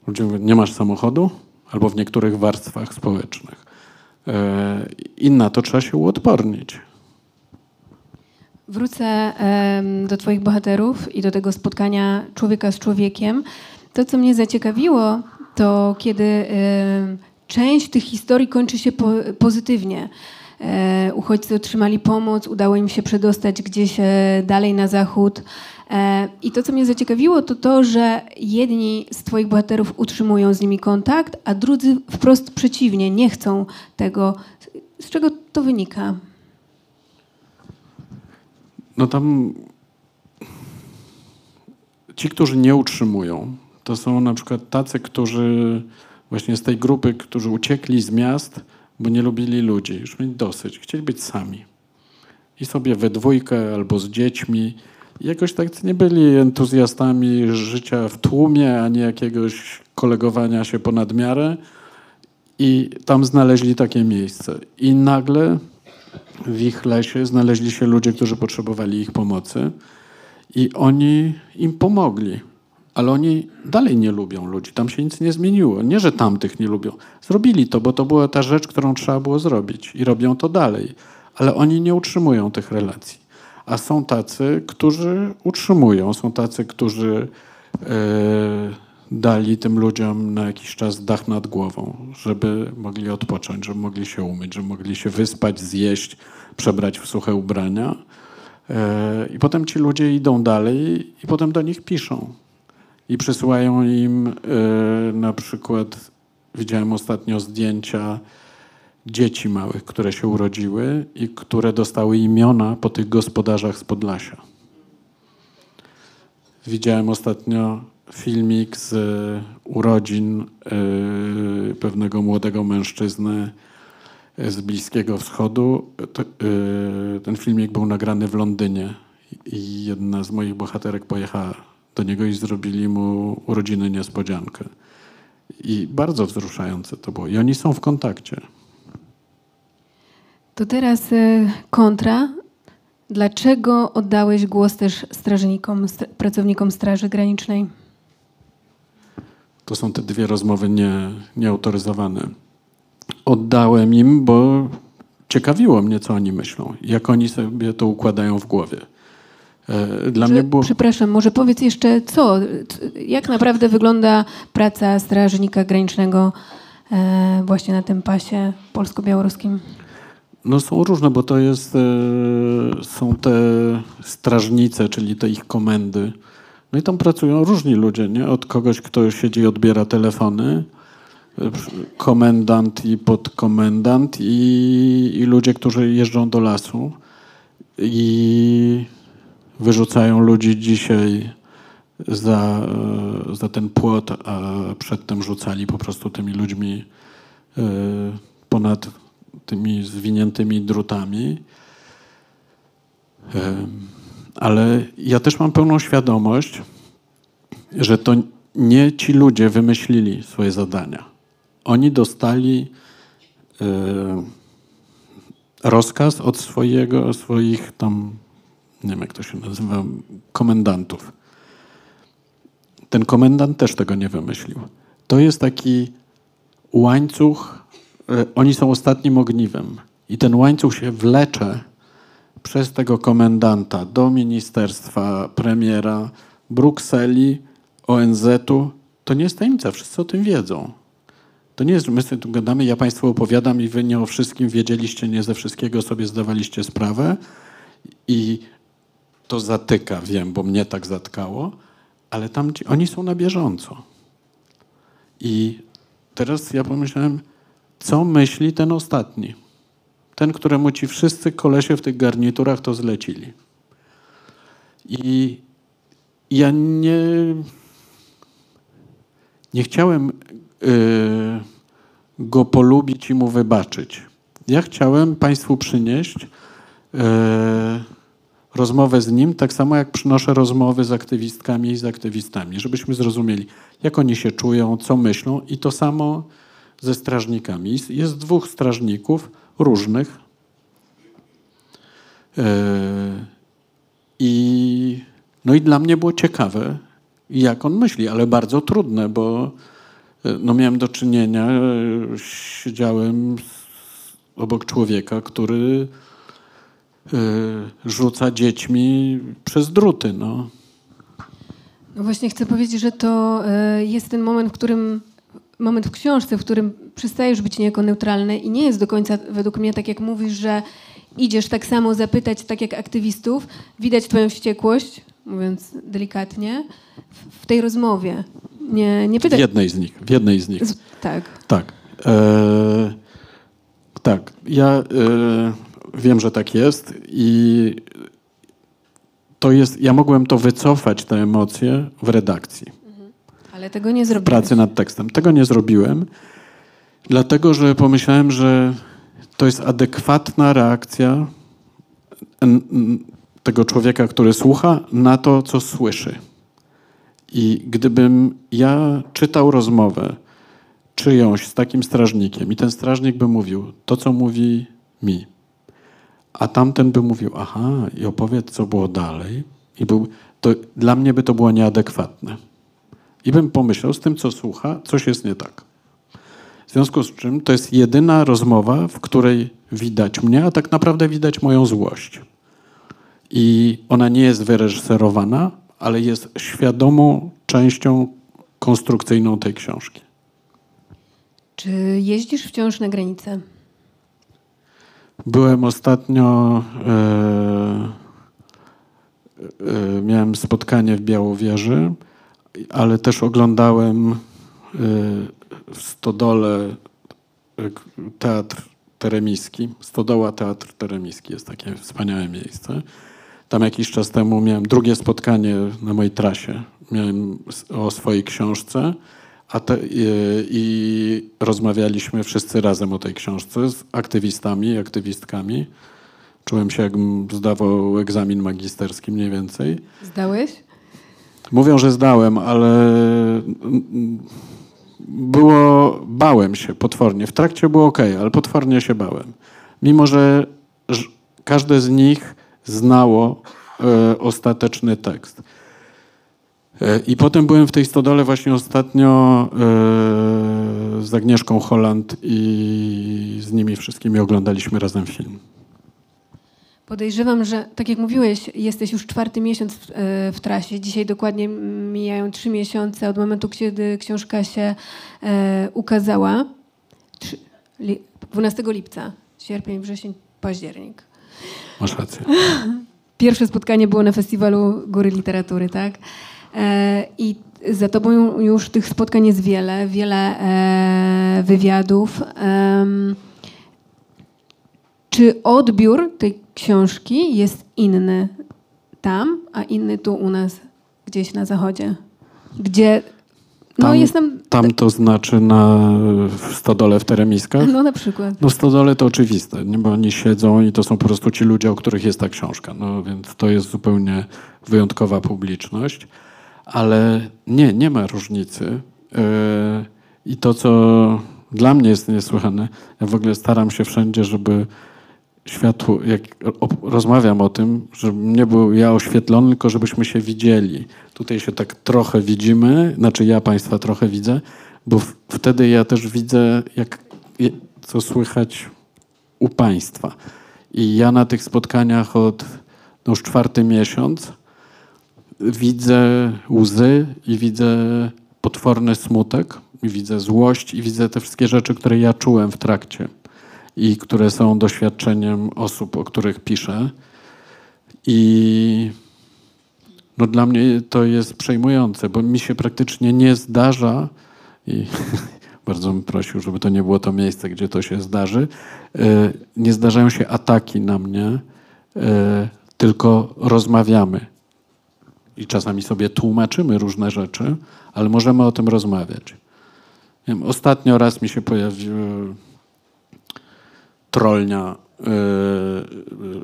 ludzie mówią, nie masz samochodu, albo w niektórych warstwach społecznych. I na to trzeba się uodpornić. Wrócę do Twoich bohaterów i do tego spotkania człowieka z człowiekiem. To, co mnie zaciekawiło, to kiedy część tych historii kończy się po, pozytywnie. E, uchodźcy otrzymali pomoc, udało im się przedostać gdzieś e, dalej na zachód. E, I to, co mnie zaciekawiło, to to, że jedni z Twoich bohaterów utrzymują z nimi kontakt, a drudzy wprost przeciwnie, nie chcą tego. Z czego to wynika? No tam ci, którzy nie utrzymują, to są na przykład tacy, którzy właśnie z tej grupy, którzy uciekli z miast, bo nie lubili ludzi, już mieli dosyć, chcieli być sami. I sobie we dwójkę albo z dziećmi. Jakoś tak nie byli entuzjastami życia w tłumie, ani jakiegoś kolegowania się ponad miarę. I tam znaleźli takie miejsce. I nagle w ich lesie znaleźli się ludzie, którzy potrzebowali ich pomocy i oni im pomogli. Ale oni dalej nie lubią ludzi. Tam się nic nie zmieniło. Nie, że tamtych nie lubią. Zrobili to, bo to była ta rzecz, którą trzeba było zrobić i robią to dalej. Ale oni nie utrzymują tych relacji. A są tacy, którzy utrzymują. Są tacy, którzy yy, dali tym ludziom na jakiś czas dach nad głową, żeby mogli odpocząć, żeby mogli się umyć, żeby mogli się wyspać, zjeść, przebrać w suche ubrania. E, I potem ci ludzie idą dalej i potem do nich piszą. I przysyłają im e, na przykład, widziałem ostatnio zdjęcia dzieci małych, które się urodziły i które dostały imiona po tych gospodarzach z Podlasia. Widziałem ostatnio filmik z urodzin y, pewnego młodego mężczyzny z Bliskiego Wschodu. Ten filmik był nagrany w Londynie i jedna z moich bohaterek pojechała do niego i zrobili mu urodziny niespodziankę. I bardzo wzruszające to było. I oni są w kontakcie. To teraz kontra. Dlaczego oddałeś głos też strażnikom, pracownikom Straży Granicznej? To są te dwie rozmowy nie, nieautoryzowane. Oddałem im, bo ciekawiło mnie, co oni myślą, jak oni sobie to układają w głowie. E, dla mnie było... Przepraszam, może powiedz jeszcze co, jak naprawdę wygląda praca strażnika granicznego e, właśnie na tym pasie polsko-białoruskim? No są różne, bo to jest, e, są te strażnice, czyli te ich komendy, no i tam pracują różni ludzie, nie? Od kogoś, kto siedzi i odbiera telefony, komendant i podkomendant i, i ludzie, którzy jeżdżą do lasu i wyrzucają ludzi dzisiaj za, za ten płot, a przedtem rzucali po prostu tymi ludźmi e, ponad tymi zwiniętymi drutami. Ale ja też mam pełną świadomość, że to nie ci ludzie wymyślili swoje zadania. Oni dostali e, rozkaz od swojego, swoich tam, nie wiem jak to się nazywa, komendantów. Ten komendant też tego nie wymyślił. To jest taki łańcuch, e, oni są ostatnim ogniwem. I ten łańcuch się wlecze przez tego komendanta do ministerstwa, premiera, Brukseli, ONZ-u. To nie jest tajemnica, wszyscy o tym wiedzą. To nie jest, że my sobie tu gadamy, ja Państwu opowiadam i Wy nie o wszystkim wiedzieliście, nie ze wszystkiego sobie zdawaliście sprawę i to zatyka, wiem, bo mnie tak zatkało, ale tam ci, oni są na bieżąco. I teraz ja pomyślałem, co myśli ten ostatni? Ten, któremu ci wszyscy kolesie w tych garniturach to zlecili. I ja nie, nie chciałem yy, go polubić i mu wybaczyć. Ja chciałem Państwu przynieść yy, rozmowę z nim, tak samo jak przynoszę rozmowy z aktywistkami i z aktywistami, żebyśmy zrozumieli, jak oni się czują, co myślą i to samo ze strażnikami. Jest dwóch strażników różnych. Yy, I, no i dla mnie było ciekawe, jak on myśli, ale bardzo trudne, bo no miałem do czynienia, siedziałem obok człowieka, który e, rzuca dziećmi przez druty. No. no właśnie chcę powiedzieć, że to e, jest ten moment, w którym moment w książce, w którym przestajesz być niejako neutralny i nie jest do końca według mnie tak jak mówisz, że idziesz tak samo zapytać tak jak aktywistów, widać twoją wściekłość, mówiąc delikatnie, w tej rozmowie. Nie, nie pytaj. W jednej z nich. W jednej z nich. Tak. Tak. E, tak. Ja e, wiem, że tak jest i to jest, ja mogłem to wycofać, te emocje w redakcji. Mhm. Ale tego nie zrobiłem. Pracy nad tekstem. Tego nie zrobiłem, dlatego że pomyślałem, że to jest adekwatna reakcja tego człowieka, który słucha, na to, co słyszy. I gdybym ja czytał rozmowę czyjąś z takim strażnikiem i ten strażnik by mówił to, co mówi mi, a tamten by mówił, aha, i opowiedz, co było dalej, i był, to dla mnie by to było nieadekwatne. I bym pomyślał, z tym, co słucha, coś jest nie tak. W związku z czym to jest jedyna rozmowa, w której widać mnie, a tak naprawdę widać moją złość. I ona nie jest wyreżyserowana, ale jest świadomą częścią konstrukcyjną tej książki. Czy jeździsz wciąż na granicę? Byłem ostatnio, e, e, miałem spotkanie w Białowieży, ale też oglądałem e, Stodole teatr teremiski. Stodoła Teatr Teremiski jest takie wspaniałe miejsce. Tam jakiś czas temu miałem drugie spotkanie na mojej trasie. Miałem o swojej książce a te, i, i rozmawialiśmy wszyscy razem o tej książce z aktywistami i aktywistkami. Czułem się, jakbym zdawał egzamin magisterski mniej więcej. Zdałeś? Mówią, że zdałem, ale było, bałem się potwornie. W trakcie było ok, ale potwornie się bałem. Mimo, że każde z nich znało e, ostateczny tekst. E, I potem byłem w tej stodole właśnie ostatnio e, z Agnieszką Holland i z nimi wszystkimi oglądaliśmy razem film. Podejrzewam, że tak jak mówiłeś, jesteś już czwarty miesiąc w, e, w, trasie. Dzisiaj dokładnie mijają trzy miesiące od momentu, kiedy książka się e, ukazała. 3, li, 12 lipca, sierpień, wrzesień, październik. Masz rację. [laughs] Pierwsze spotkanie było na festiwalu Góry Literatury, tak? E, I za tobą już tych spotkań jest wiele, wiele e, wywiadów. Czy odbiór tej książki jest inny tam, a inny tu u nas, gdzieś na zachodzie? Gdzie No Tam- jestem... Tam to znaczy na w stodole w Teremiskach? No na przykład. No stodole to oczywiste, nie? bo oni siedzą i to są po prostu ci ludzie, o których jest ta książka. No więc to jest zupełnie wyjątkowa publiczność. Ale nie, nie ma różnicy. Yy, I to, co dla mnie jest niesłychane, ja w ogóle staram się wszędzie, żeby światło, jak rozmawiam o tym, żebym nie był ja oświetlony, tylko żebyśmy się widzieli. Tutaj się tak trochę widzimy, znaczy ja Państwa trochę widzę, bo wtedy ja też widzę, jak, co słychać u Państwa. I ja na tych spotkaniach od no już czwarty miesiąc widzę łzy i widzę potworny smutek, i widzę złość i widzę te wszystkie rzeczy, które ja czułem w trakcie i które są doświadczeniem osób, o których piszę. I no dla mnie to jest przejmujące, bo mi się praktycznie nie zdarza i [laughs] bardzo bym prosił, żeby to nie było to miejsce, gdzie to się zdarzy. e, Nie zdarzają się ataki na mnie, e, tylko rozmawiamy. I czasami sobie tłumaczymy różne rzeczy, ale możemy o tym rozmawiać. Ostatnio raz mi się pojawiły trollnia, yy,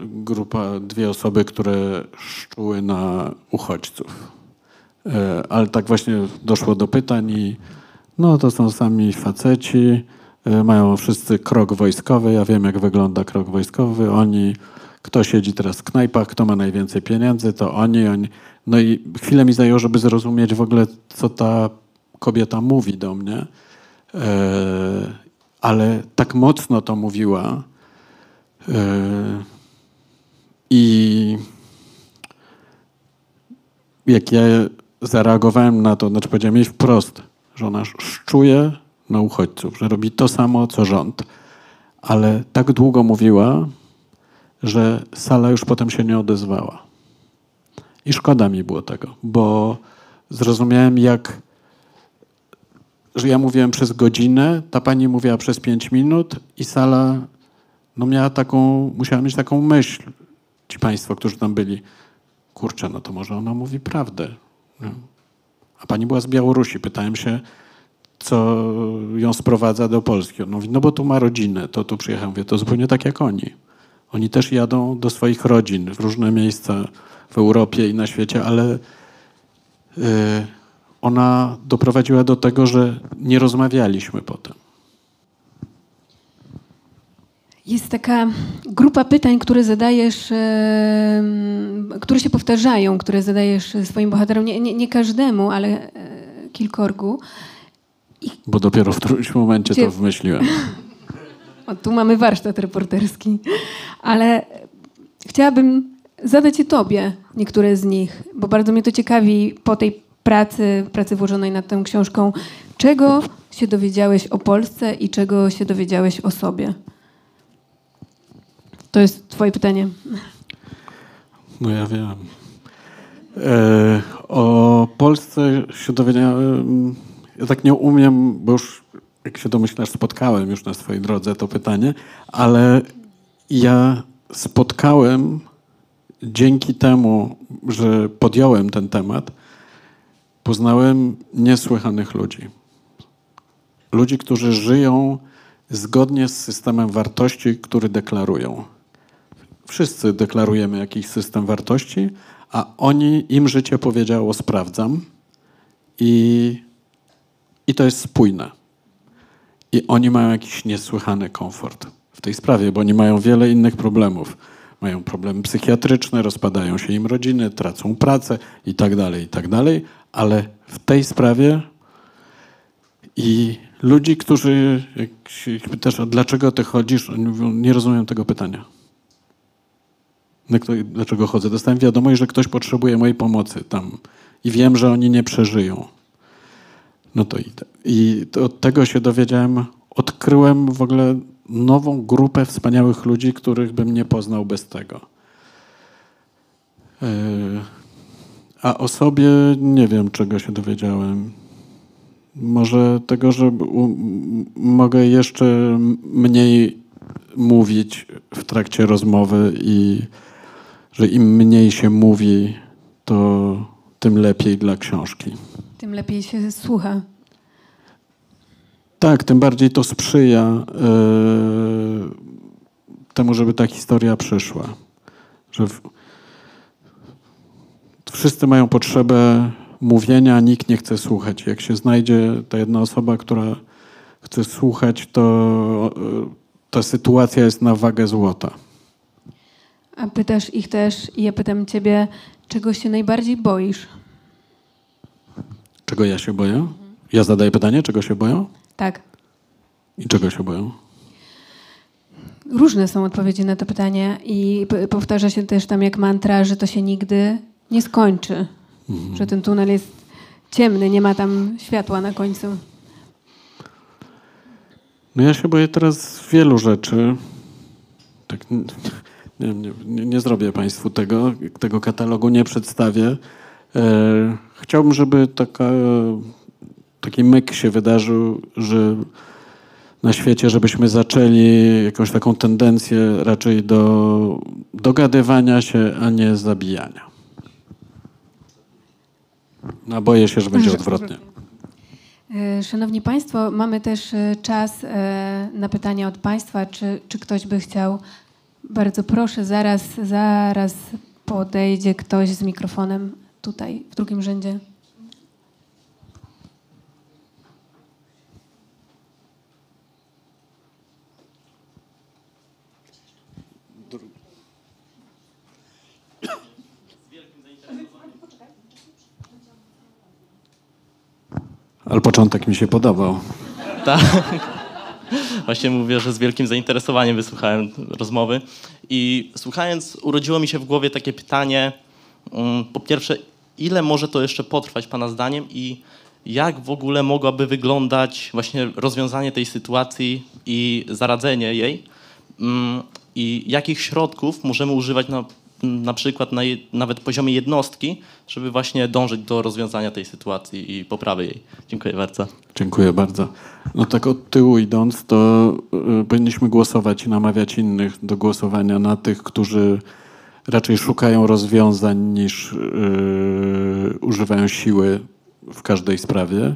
grupa, dwie osoby, które szczuły na uchodźców. Yy, ale tak właśnie doszło do pytań i no to są sami faceci, yy, mają wszyscy krok wojskowy, ja wiem jak wygląda krok wojskowy, oni, kto siedzi teraz w knajpach, kto ma najwięcej pieniędzy, to oni, oni. No i chwilę mi zajęło, żeby zrozumieć w ogóle, co ta kobieta mówi do mnie. Ale tak mocno to mówiła. E, I jak ja zareagowałem na to, znaczy powiedziałem jej wprost, że ona szczuje na uchodźców, że robi to samo, co rząd. Ale tak długo mówiła, że sala już potem się nie odezwała. I szkoda mi było tego, bo zrozumiałem, jak że ja mówiłem przez godzinę, ta pani mówiła przez pięć minut i sala no miała taką, musiała mieć taką myśl, ci państwo, którzy tam byli, kurczę, no to może ona mówi prawdę. A pani była z Białorusi. Pytałem się, co ją sprowadza do Polski. On mówi, no bo tu ma rodzinę, to tu przyjechał. Mówię, to zupełnie tak jak oni. Oni też jadą do swoich rodzin w różne miejsca w Europie i na świecie, ale y, ona doprowadziła do tego, że nie rozmawialiśmy potem. Jest taka grupa pytań, które zadajesz, em, które się powtarzają, które zadajesz swoim bohaterom, nie, nie, nie każdemu, ale e, kilkorgu. Bo dopiero w którymś momencie Gdzie- to wymyśliłem. [laughs] O, tu mamy warsztat reporterski. Ale chciałabym zadać je tobie niektóre z nich, bo bardzo mnie to ciekawi po tej pracy, pracy włożonej nad tą książką. Czego się dowiedziałeś o Polsce i czego się dowiedziałeś o sobie? To jest twoje pytanie. No ja wiem. E, o Polsce się dowiedziałem. Ja tak nie umiem, bo już jak się domyślasz, spotkałem już na swojej drodze to pytanie, ale ja spotkałem dzięki temu, że podjąłem ten temat, poznałem niesłychanych ludzi. Ludzi, którzy żyją zgodnie z systemem wartości, który deklarują. Wszyscy deklarujemy jakiś system wartości, a oni, im życie powiedziało sprawdzam i, i to jest spójne. I oni mają jakiś niesłychany komfort w tej sprawie, bo oni mają wiele innych problemów. Mają problemy psychiatryczne, rozpadają się im rodziny, tracą pracę i tak dalej, i tak dalej, ale w tej sprawie i ludzi, którzy, jak pytasz, dlaczego ty chodzisz, oni mówią, nie rozumiem tego pytania. Kto- Dlaczego chodzę? Dostałem wiadomość, że ktoś potrzebuje mojej pomocy tam i wiem, że oni nie przeżyją. No to idę. I od tego się dowiedziałem, odkryłem w ogóle nową grupę wspaniałych ludzi, których bym nie poznał bez tego. Yy, A o sobie nie wiem, czego się dowiedziałem. Może tego, że mogę jeszcze mniej mówić w trakcie rozmowy i że im mniej się mówi, to tym lepiej dla książki. Tym lepiej się słucha. Tak, tym bardziej to sprzyja e, temu, żeby ta historia przyszła. Że w, wszyscy mają potrzebę mówienia, a nikt nie chce słuchać. Jak się znajdzie ta jedna osoba, która chce słuchać, to e, ta sytuacja jest na wagę złota. A pytasz ich też, i ja pytam ciebie, czego się najbardziej boisz? Czego ja się boję? Ja zadaję pytanie, czego się boją? Tak. I czego się boją? Różne są odpowiedzi na to pytanie i powtarza się też tam jak mantra, że to się nigdy nie skończy. Że ten tunel jest ciemny, nie ma tam światła na końcu. No ja się boję teraz wielu rzeczy. Tak, nie, nie, nie zrobię Państwu tego, tego katalogu nie przedstawię. E, chciałbym, żeby taka, taki myk się wydarzył, że na świecie, żebyśmy zaczęli jakąś taką tendencję raczej do dogadywania się, a nie zabijania. No, boję się, że będzie odwrotnie. E, Szanowni Państwo, mamy też e, czas e, na pytania od Państwa. Czy, czy ktoś by chciał? Bardzo proszę, zaraz, zaraz podejdzie ktoś z mikrofonem tutaj, w drugim rzędzie. Ale początek mi się podobał. Tak. [laughs] Właśnie mówię, że z wielkim zainteresowaniem wysłuchałem rozmowy. I słuchając, urodziło mi się w głowie takie pytanie. mm, Po pierwsze, ile może to jeszcze potrwać Pana zdaniem i jak w ogóle mogłaby wyglądać właśnie rozwiązanie tej sytuacji i zaradzenie jej? Mm, I jakich środków możemy używać na, na przykład na nawet poziomie jednostki, żeby właśnie dążyć do rozwiązania tej sytuacji i poprawy jej? Dziękuję bardzo. Dziękuję bardzo. No tak od tyłu idąc, to y, powinniśmy głosować i namawiać innych do głosowania na tych, którzy raczej szukają rozwiązań niż y, używają siły w każdej sprawie.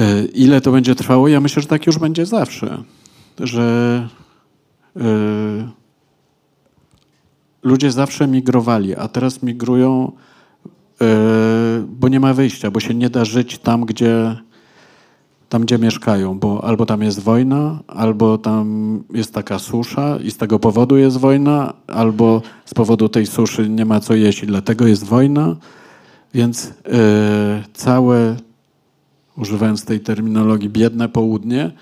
Y, ile to będzie trwało? Ja myślę, że tak już będzie zawsze. Że y, ludzie zawsze migrowali, a teraz migrują, y, bo nie ma wyjścia, bo się nie da żyć tam, gdzie tam, gdzie mieszkają, bo albo tam jest wojna, albo tam jest taka susza i z tego powodu jest wojna, albo z powodu tej suszy nie ma co jeść i dlatego jest wojna. Więc e, całe, używając tej terminologii, biedne południe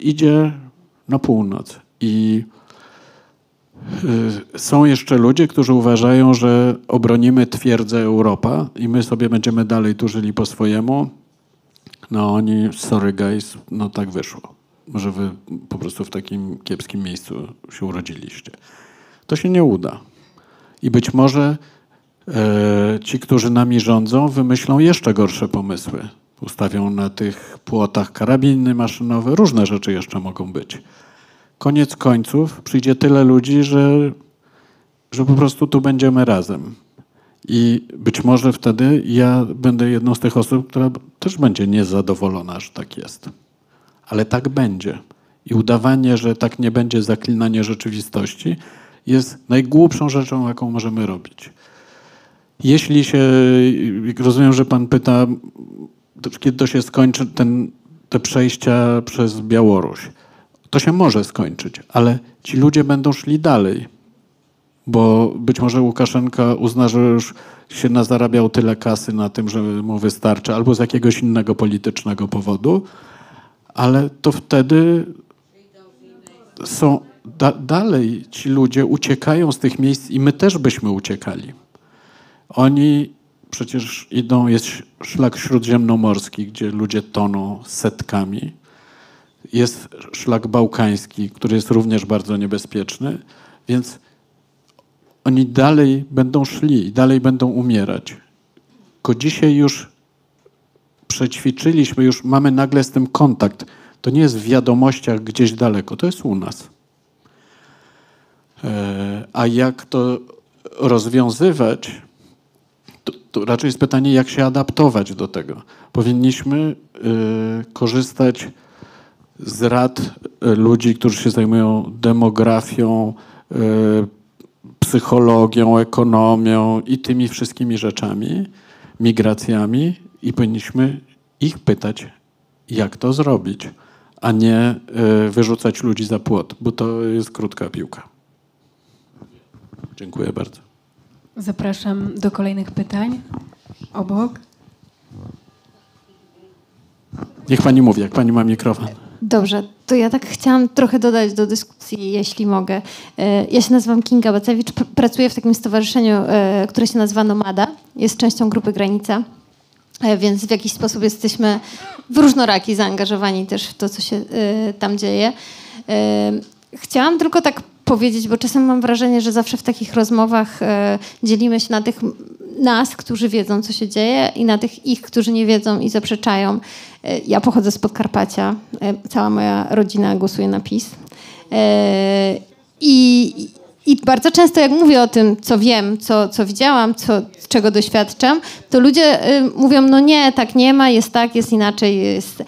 idzie na północ. I e, są jeszcze ludzie, którzy uważają, że obronimy twierdzę Europa i my sobie będziemy dalej tu żyli po swojemu. No oni, sorry guys, no tak wyszło. Może wy po prostu w takim kiepskim miejscu się urodziliście. To się nie uda. I być może e, ci, którzy nami rządzą, wymyślą jeszcze gorsze pomysły. Ustawią na tych płotach karabiny maszynowe, różne rzeczy jeszcze mogą być. Koniec końców przyjdzie tyle ludzi, że, że po prostu tu będziemy razem. I być może wtedy ja będę jedną z tych osób, która też będzie niezadowolona, że tak jest. Ale tak będzie. I udawanie, że tak nie będzie zaklinanie rzeczywistości, jest najgłupszą rzeczą, jaką możemy robić. Jeśli się, rozumiem, że pan pyta, kiedy to się skończy, ten, te przejścia przez Białoruś. To się może skończyć, ale ci ludzie będą szli dalej bo być może Łukaszenka uzna, że już się nazarabiał tyle kasy na tym, że mu wystarczy, albo z jakiegoś innego politycznego powodu, ale to wtedy są da, dalej ci ludzie uciekają z tych miejsc i my też byśmy uciekali. Oni przecież idą, jest szlak śródziemnomorski, gdzie ludzie toną setkami. Jest szlak bałkański, który jest również bardzo niebezpieczny, więc oni dalej będą szli dalej będą umierać. Tylko dzisiaj już przećwiczyliśmy, już mamy nagle z tym kontakt. To nie jest w wiadomościach gdzieś daleko, to jest u nas. E, A jak to rozwiązywać, to, to raczej jest pytanie, jak się adaptować do tego. Powinniśmy korzystać z rad y, ludzi, którzy się zajmują demografią, y, psychologią, ekonomią i tymi wszystkimi rzeczami, migracjami i powinniśmy ich pytać, jak to zrobić, a nie y, wyrzucać ludzi za płot, bo to jest krótka piłka. Dziękuję bardzo. Zapraszam do kolejnych pytań. Obok. Niech pani mówi, jak pani ma mikrofon. Dobrze, to ja tak chciałam trochę dodać do dyskusji, jeśli mogę. E, Ja się nazywam Kinga Bacewicz, pr- pracuję w takim stowarzyszeniu, e, które się nazywa Nomada. Jest częścią grupy Granica, e, więc w jakiś sposób jesteśmy w różnoraki zaangażowani też w to, co się tam dzieje. Chciałam tylko tak powiedzieć, bo czasem mam wrażenie, że zawsze w takich rozmowach dzielimy się na tych nas, którzy wiedzą, co się dzieje i na tych ich, którzy nie wiedzą i zaprzeczają. E, Ja pochodzę z Podkarpacia. E, Cała moja rodzina głosuje na PiS. E, I, I bardzo często jak mówię o tym, co wiem, co, co widziałam, co, czego doświadczam, to ludzie mówią, no nie, tak nie ma, jest tak, jest inaczej. Jest.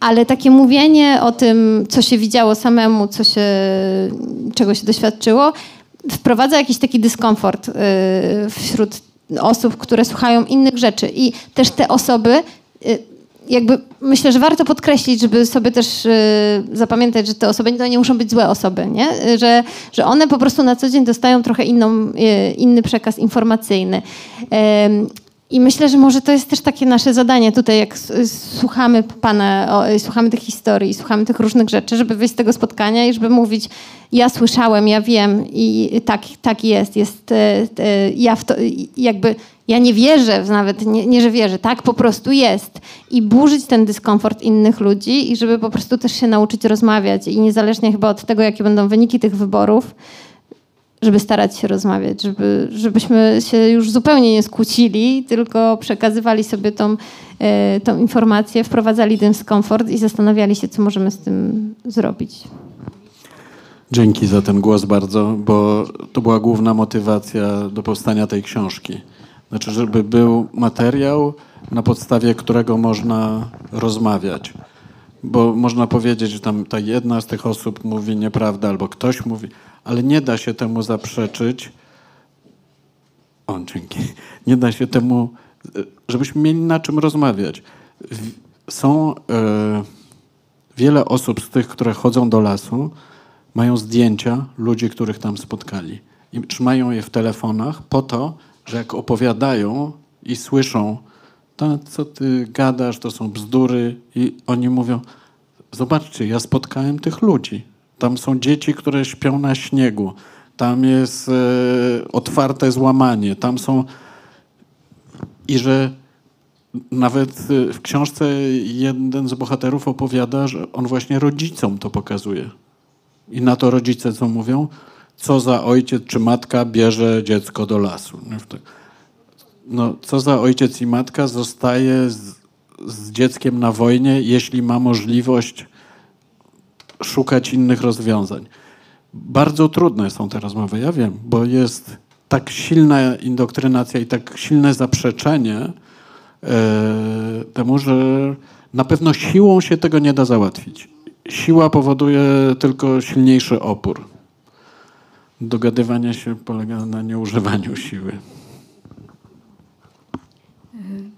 Ale takie mówienie o tym, co się widziało samemu, co się, czego się doświadczyło, wprowadza jakiś taki dyskomfort wśród osób, które słuchają innych rzeczy. I też te osoby, y, jakby myślę, że warto podkreślić, żeby sobie też y, zapamiętać, że te osoby to nie muszą być złe osoby, nie? Y, Że, że one po prostu na co dzień dostają trochę inną, inny przekaz informacyjny. I myślę, że może to jest też takie nasze zadanie tutaj, jak s- słuchamy Pana, y, słuchamy tych historii, słuchamy tych różnych rzeczy, żeby wyjść z tego spotkania i żeby mówić, ja słyszałem, ja wiem i tak, tak jest, jest, e, ja w to, jakby, ja nie wierzę, nawet nie, nie, że wierzę, tak po prostu jest. I burzyć ten dyskomfort innych ludzi i żeby po prostu też się nauczyć rozmawiać i niezależnie chyba od tego, jakie będą wyniki tych wyborów, żeby starać się rozmawiać, żeby, żebyśmy się już zupełnie nie skłócili, tylko przekazywali sobie tą, e, tą informację, wprowadzali dyskomfort i zastanawiali się, co możemy z tym zrobić. Dzięki za ten głos bardzo, bo to była główna motywacja do powstania tej książki. Znaczy, żeby był materiał, na podstawie którego można rozmawiać. Bo można powiedzieć, że tam ta jedna z tych osób mówi nieprawdę, albo ktoś mówi, ale nie da się temu zaprzeczyć. O, dzięki. Nie da się temu, żebyśmy mieli na czym rozmawiać. Są e, wiele osób z tych, które chodzą do lasu, mają zdjęcia ludzi, których tam spotkali. I trzymają je w telefonach po to, że jak opowiadają i słyszą, to co ty gadasz, to są bzdury i oni mówią, zobaczcie, ja spotkałem tych ludzi. Tam są dzieci, które śpią na śniegu. Tam jest e, otwarte złamanie. Tam są... I że nawet e, w książce jeden z bohaterów opowiada, że on właśnie rodzicom to pokazuje. I na to rodzice co mówią? Co za ojciec czy matka bierze dziecko do lasu? No, co za ojciec i matka zostaje z, z dzieckiem na wojnie, jeśli ma możliwość szukać innych rozwiązań. Bardzo trudne są te rozmowy, ja wiem, bo jest tak silna indoktrynacja i tak silne zaprzeczenie e, temu, że na pewno siłą się tego nie da załatwić. Siła powoduje tylko silniejszy opór. Dogadywanie się polega na nieużywaniu siły.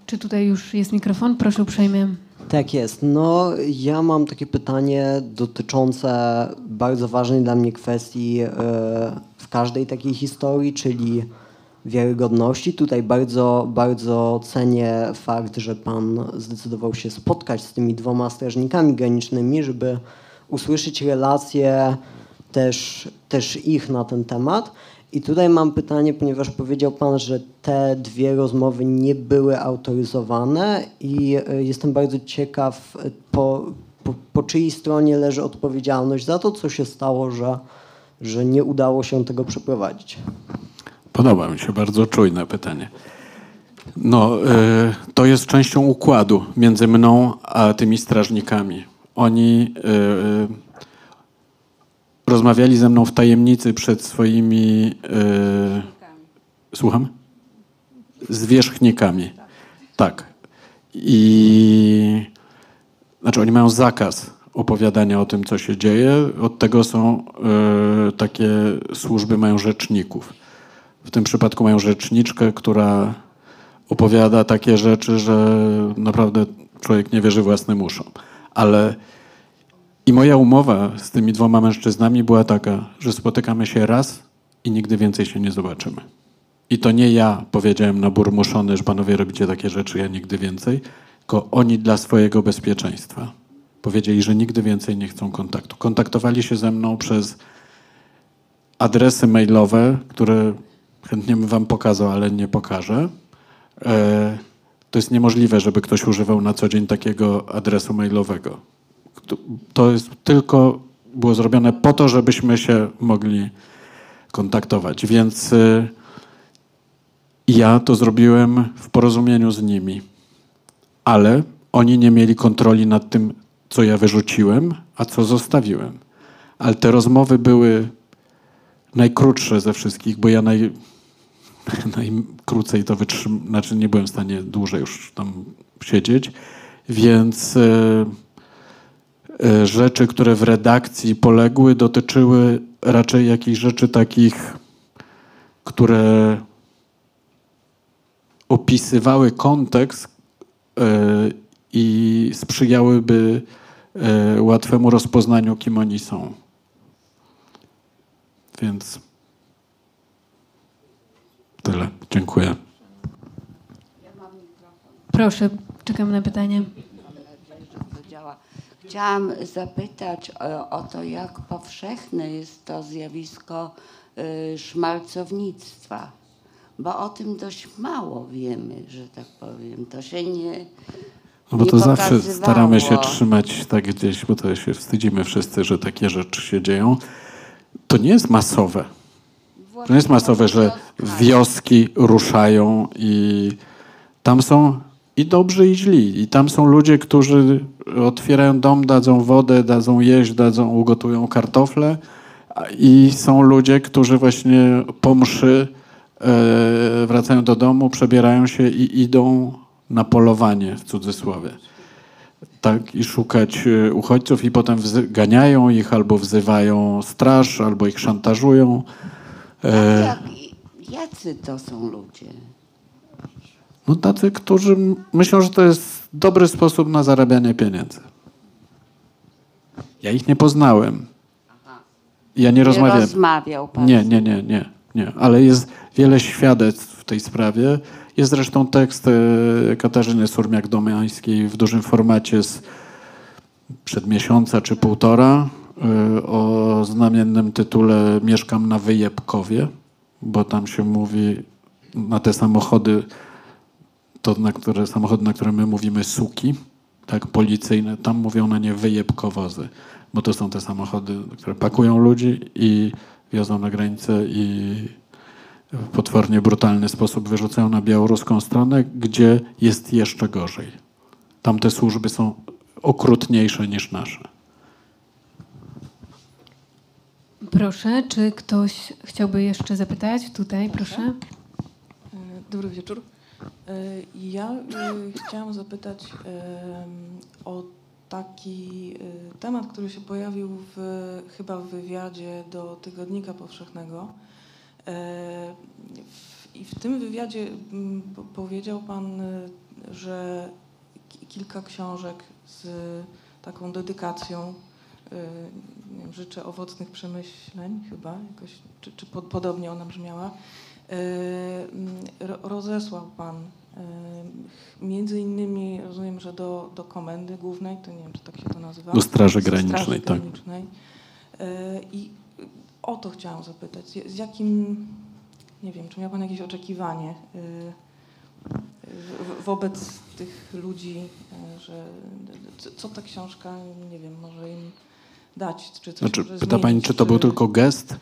Czy tutaj już jest mikrofon? Proszę uprzejmie. Tak jest. No, ja mam takie pytanie dotyczące bardzo ważnej dla mnie kwestii e, w każdej takiej historii, czyli wiarygodności. Tutaj bardzo, bardzo cenię fakt, że pan zdecydował się spotkać z tymi dwoma strażnikami granicznymi, żeby usłyszeć relacje też, też ich na ten temat. I tutaj mam pytanie, ponieważ powiedział Pan, że te dwie rozmowy nie były autoryzowane i e, jestem bardzo ciekaw, e, po, po, po czyjej stronie leży odpowiedzialność za to, co się stało, że, że nie udało się tego przeprowadzić. Podoba mi się bardzo czujne pytanie. No, y, to jest częścią układu między mną a tymi strażnikami. Oni rozmawiali ze mną w tajemnicy przed swoimi. Y, słucham? Zwierzchnikami. Tak. I znaczy oni mają zakaz opowiadania o tym, co się dzieje. Od tego są e, takie służby, mają rzeczników. W tym przypadku mają rzeczniczkę, która opowiada takie rzeczy, że naprawdę człowiek nie wierzy własnym uszom. Ale i moja umowa z tymi dwoma mężczyznami była taka, że spotykamy się raz i nigdy więcej się nie zobaczymy. I to nie ja powiedziałem na burmuszony, że panowie robicie takie rzeczy, ja nigdy więcej, tylko oni dla swojego bezpieczeństwa. Powiedzieli, że nigdy więcej nie chcą kontaktu. Kontaktowali się ze mną przez adresy mailowe, które chętnie bym wam pokazał, ale nie pokażę. E, to jest niemożliwe, żeby ktoś używał na co dzień takiego adresu mailowego. To- jest tylko było zrobione po to, żebyśmy się mogli kontaktować. Więc y, ja to zrobiłem w porozumieniu z nimi, ale oni nie mieli kontroli nad tym, co ja wyrzuciłem, a co zostawiłem. Ale te rozmowy były najkrótsze ze wszystkich, bo ja naj, [laughs] najkrócej to wytrzymałem, znaczy nie byłem w stanie dłużej już tam siedzieć, więc e, rzeczy, które w redakcji poległy, dotyczyły raczej jakichś rzeczy takich, które opisywały kontekst e, i sprzyjałyby e, łatwemu rozpoznaniu, kim oni są. Więc tyle. Dziękuję. Proszę, czekam na pytanie. Chciałam zapytać o, o to, jak powszechne jest to zjawisko y, szmalcownictwa, bo o tym dość mało wiemy, że tak powiem. To się nie. No bo nie to zawsze staramy się trzymać tak gdzieś, bo to się wstydzimy wszyscy, że takie rzeczy się dzieją. To nie jest masowe. To nie jest masowe, że wioski ruszają i tam są i dobrzy, i źli. I tam są ludzie, którzy otwierają dom, dadzą wodę, dadzą jeść, dadzą, ugotują kartofle. I są ludzie, którzy właśnie po mszy e, wracają do domu, przebierają się i idą na polowanie, w cudzysłowie. Tak, i szukać e, uchodźców i potem ganiają ich albo wzywają straż, albo ich szantażują. E, Jak, jacy to są ludzie? No tacy, którzy myślą, że to jest dobry sposób na zarabianie pieniędzy. Ja ich nie poznałem. Ja nie Nie rozmawiałem. rozmawiał pan. Nie, nie, nie, nie, nie. Ale jest wiele świadectw w tej sprawie. Jest zresztą tekst e, Katarzyny Surmiak-Domiańskiej w dużym formacie z przed miesiąca czy półtora e, o znamiennym tytule Mieszkam na Wyjebkowie, bo tam się mówi na te samochody, to na które, samochody, na które my mówimy suki, tak, policyjne, tam mówią na nie wyjebkowozy, bo to są te samochody, które pakują ludzi i wiozą na granicę i w potwornie brutalny sposób wyrzucają na białoruską stronę, gdzie jest jeszcze gorzej. Tam te służby są okrutniejsze niż nasze. Proszę, czy ktoś chciałby jeszcze zapytać? Tutaj, proszę. E, Dobry wieczór. E, Ja e, chciałam zapytać o taki e, temat, który się pojawił w, chyba w wywiadzie do Tygodnika Powszechnego. I w tym wywiadzie powiedział Pan, że ki- kilka książek z taką dedykacją życzę owocnych przemyśleń chyba, jakoś, czy, czy pod, podobnie ona brzmiała. E, mm, ro- rozesłał Pan e, między innymi, rozumiem, że do, do komendy głównej, to nie wiem, czy tak się to nazywa. Do Straży Granicznej, Straży tak. Granicznej. E, I o to chciałam zapytać, z- jakim, nie wiem, czy miał Pan jakieś oczekiwanie wobec tych ludzi, że co- ta książka, nie wiem, może im dać, czy coś Znaczy, pyta pani, czy to był tylko gest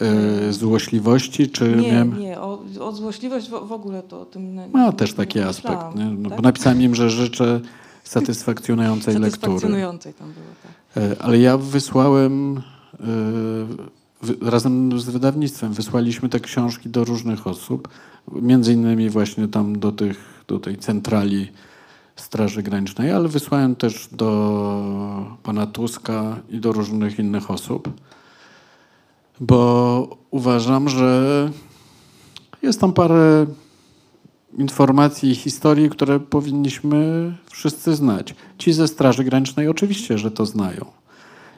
e, złośliwości, czy Nie, miałem... nie, o, o złośliwość w, w ogóle to o tym nie Ma nie- też nie taki aspekt, pomyślałam, nie? No, tak? bo napisałem im, że życzę satysfakcjonującej lektury. Satysfakcjonującej tam było, tak. E, Ale ja wysłałem e, wy- razem z wydawnictwem wysłaliśmy te książki do różnych osób, między innymi właśnie tam do, tych, do tej centrali Straży Granicznej, ale wysłałem też do pana Tuska i do różnych innych osób, bo uważam, że jest tam parę informacji i historii, które powinniśmy wszyscy znać. Ci ze Straży Granicznej oczywiście, że to znają.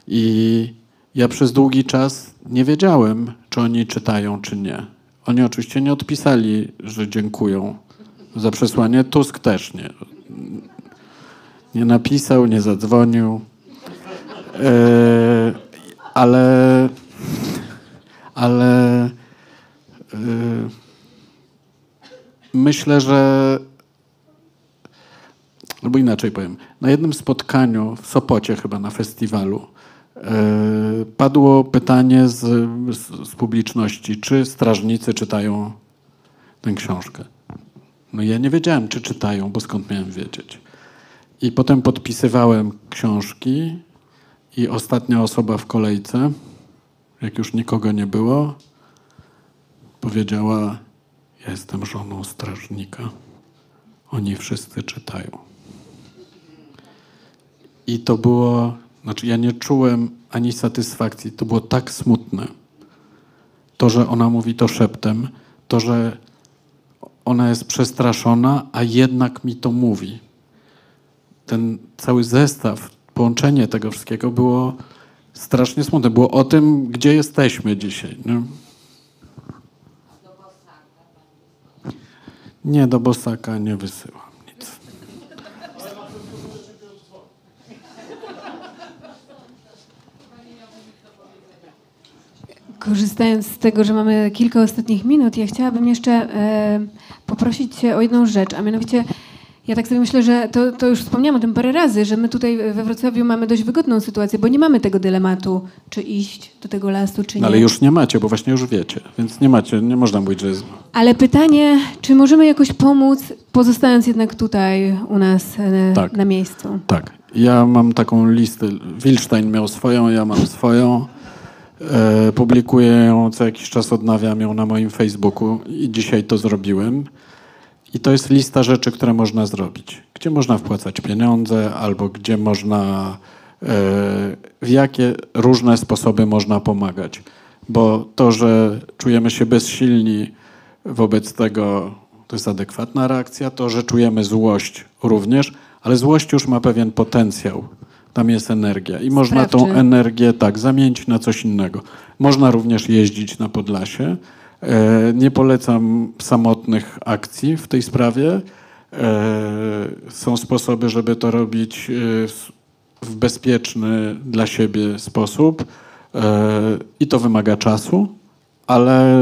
I ja przez długi czas nie wiedziałem, czy oni czytają, czy nie. Oni oczywiście nie odpisali, że dziękują za przesłanie. Tusk też nie. Nie napisał, nie zadzwonił. E, ale ale e, myślę, że albo inaczej powiem, na jednym spotkaniu w Sopocie chyba na festiwalu e, padło pytanie z, z, z publiczności, czy strażnicy czytają tę książkę. No ja nie wiedziałem, czy czytają, bo skąd miałem wiedzieć. I potem podpisywałem książki i ostatnia osoba w kolejce, jak już nikogo nie było, powiedziała: Ja jestem żoną strażnika. Oni wszyscy czytają. I to było, znaczy ja nie czułem ani satysfakcji. To było tak smutne. To, że ona mówi to szeptem, to, że ona jest przestraszona, a jednak mi to mówi. Ten cały zestaw, połączenie tego wszystkiego było strasznie smutne. Było o tym, gdzie jesteśmy dzisiaj. Nie, nie do Bosaka nie wysyłam nic. Korzystając z tego, że mamy kilka ostatnich minut, ja chciałabym jeszcze e, poprosić Cię o jedną rzecz, a mianowicie ja tak sobie myślę, że to, to już wspomniałam o tym parę razy, że my tutaj we Wrocławiu mamy dość wygodną sytuację, bo nie mamy tego dylematu, czy iść do tego lasu, czy nie. No, ale już nie macie, bo właśnie już wiecie. Więc nie macie, nie można mówić, że jest... Ale pytanie, czy możemy jakoś pomóc, pozostając jednak tutaj u nas e, Tak. na miejscu? Tak. Ja mam taką listę. Wilstein miał swoją, ja mam swoją. E, publikuję ją, co jakiś czas odnawiam ją na moim Facebooku i dzisiaj to zrobiłem. I to jest lista rzeczy, które można zrobić. Gdzie można wpłacać pieniądze, albo gdzie można, e, w jakie różne sposoby można pomagać. Bo to, że czujemy się bezsilni wobec tego, to jest adekwatna reakcja. To, że czujemy złość również, ale złość już ma pewien potencjał. Tam jest energia i można tą Sprawczy. energię tak zamienić na coś innego. Można również jeździć na Podlasie. E, Nie polecam samotnych akcji w tej sprawie. E, Są sposoby, żeby to robić e, w bezpieczny dla siebie sposób i to wymaga czasu, ale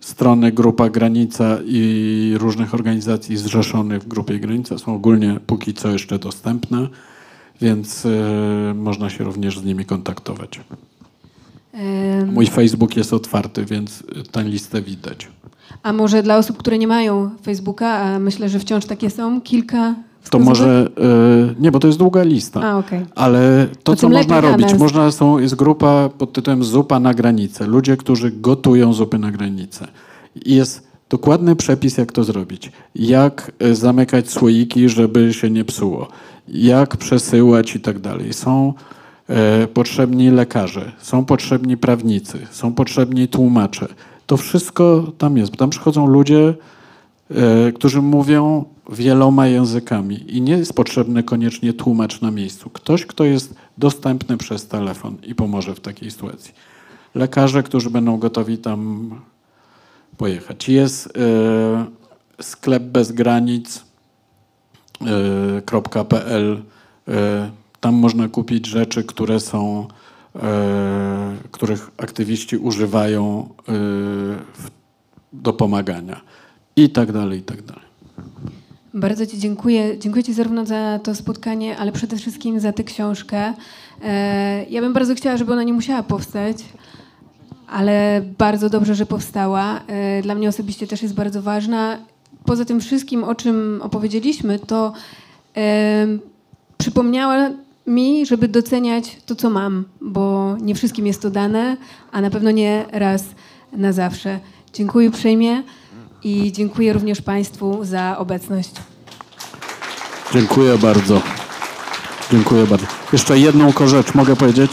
strony Grupa Granica i różnych organizacji zrzeszonych w Grupie Granica są ogólnie póki co jeszcze dostępne, więc można się również z nimi kontaktować. Mój Facebook jest otwarty, więc tę listę widać. A może dla osób, które nie mają Facebooka, a myślę, że wciąż takie są, kilka To może. e, nie, bo to jest długa lista. A, okej. Ale to, co można robić, nas. można są, jest grupa pod tytułem Zupa na granicę. Ludzie, którzy gotują zupy na granicę. Jest dokładny przepis, jak to zrobić. Jak e, zamykać słoiki, żeby się nie psuło. Jak przesyłać i tak dalej. Są potrzebni lekarze, są potrzebni prawnicy, są potrzebni tłumacze. To wszystko tam jest. Tam przychodzą ludzie, e, którzy mówią wieloma językami i nie jest potrzebny koniecznie tłumacz na miejscu. Ktoś, kto jest dostępny przez telefon i pomoże w takiej sytuacji. Lekarze, którzy będą gotowi tam pojechać. Jest e, sklep bez granic e, .pl. E, tam można kupić rzeczy, które są, e, których aktywiści używają e, do pomagania. I tak dalej, i tak dalej. Bardzo Ci dziękuję. Dziękuję Ci zarówno za to spotkanie, ale przede wszystkim za tę książkę. E, ja bym bardzo chciała, żeby ona nie musiała powstać, ale bardzo dobrze, że powstała. E, dla mnie osobiście też jest bardzo ważna. Poza tym wszystkim, o czym opowiedzieliśmy, to e, przypomniała mi, żeby doceniać to, co mam, bo nie wszystkim jest to dane, a na pewno nie raz na zawsze. Dziękuję uprzejmie i dziękuję również Państwu za obecność. Dziękuję bardzo. Dziękuję bardzo. Jeszcze jedną rzecz mogę powiedzieć?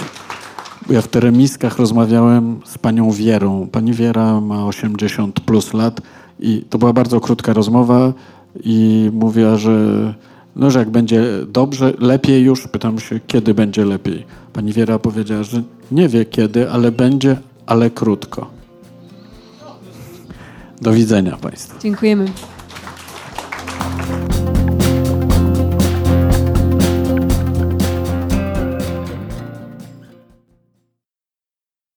Ja w teremiskach rozmawiałem z panią Wierą. Pani Wiera ma 80 plus lat i to była bardzo krótka rozmowa i mówiła, że no, że jak będzie dobrze, lepiej już, pytam się, kiedy będzie lepiej. Pani Wiera powiedziała, że nie wie kiedy, ale będzie, ale krótko. Do widzenia Państwu. Dziękujemy.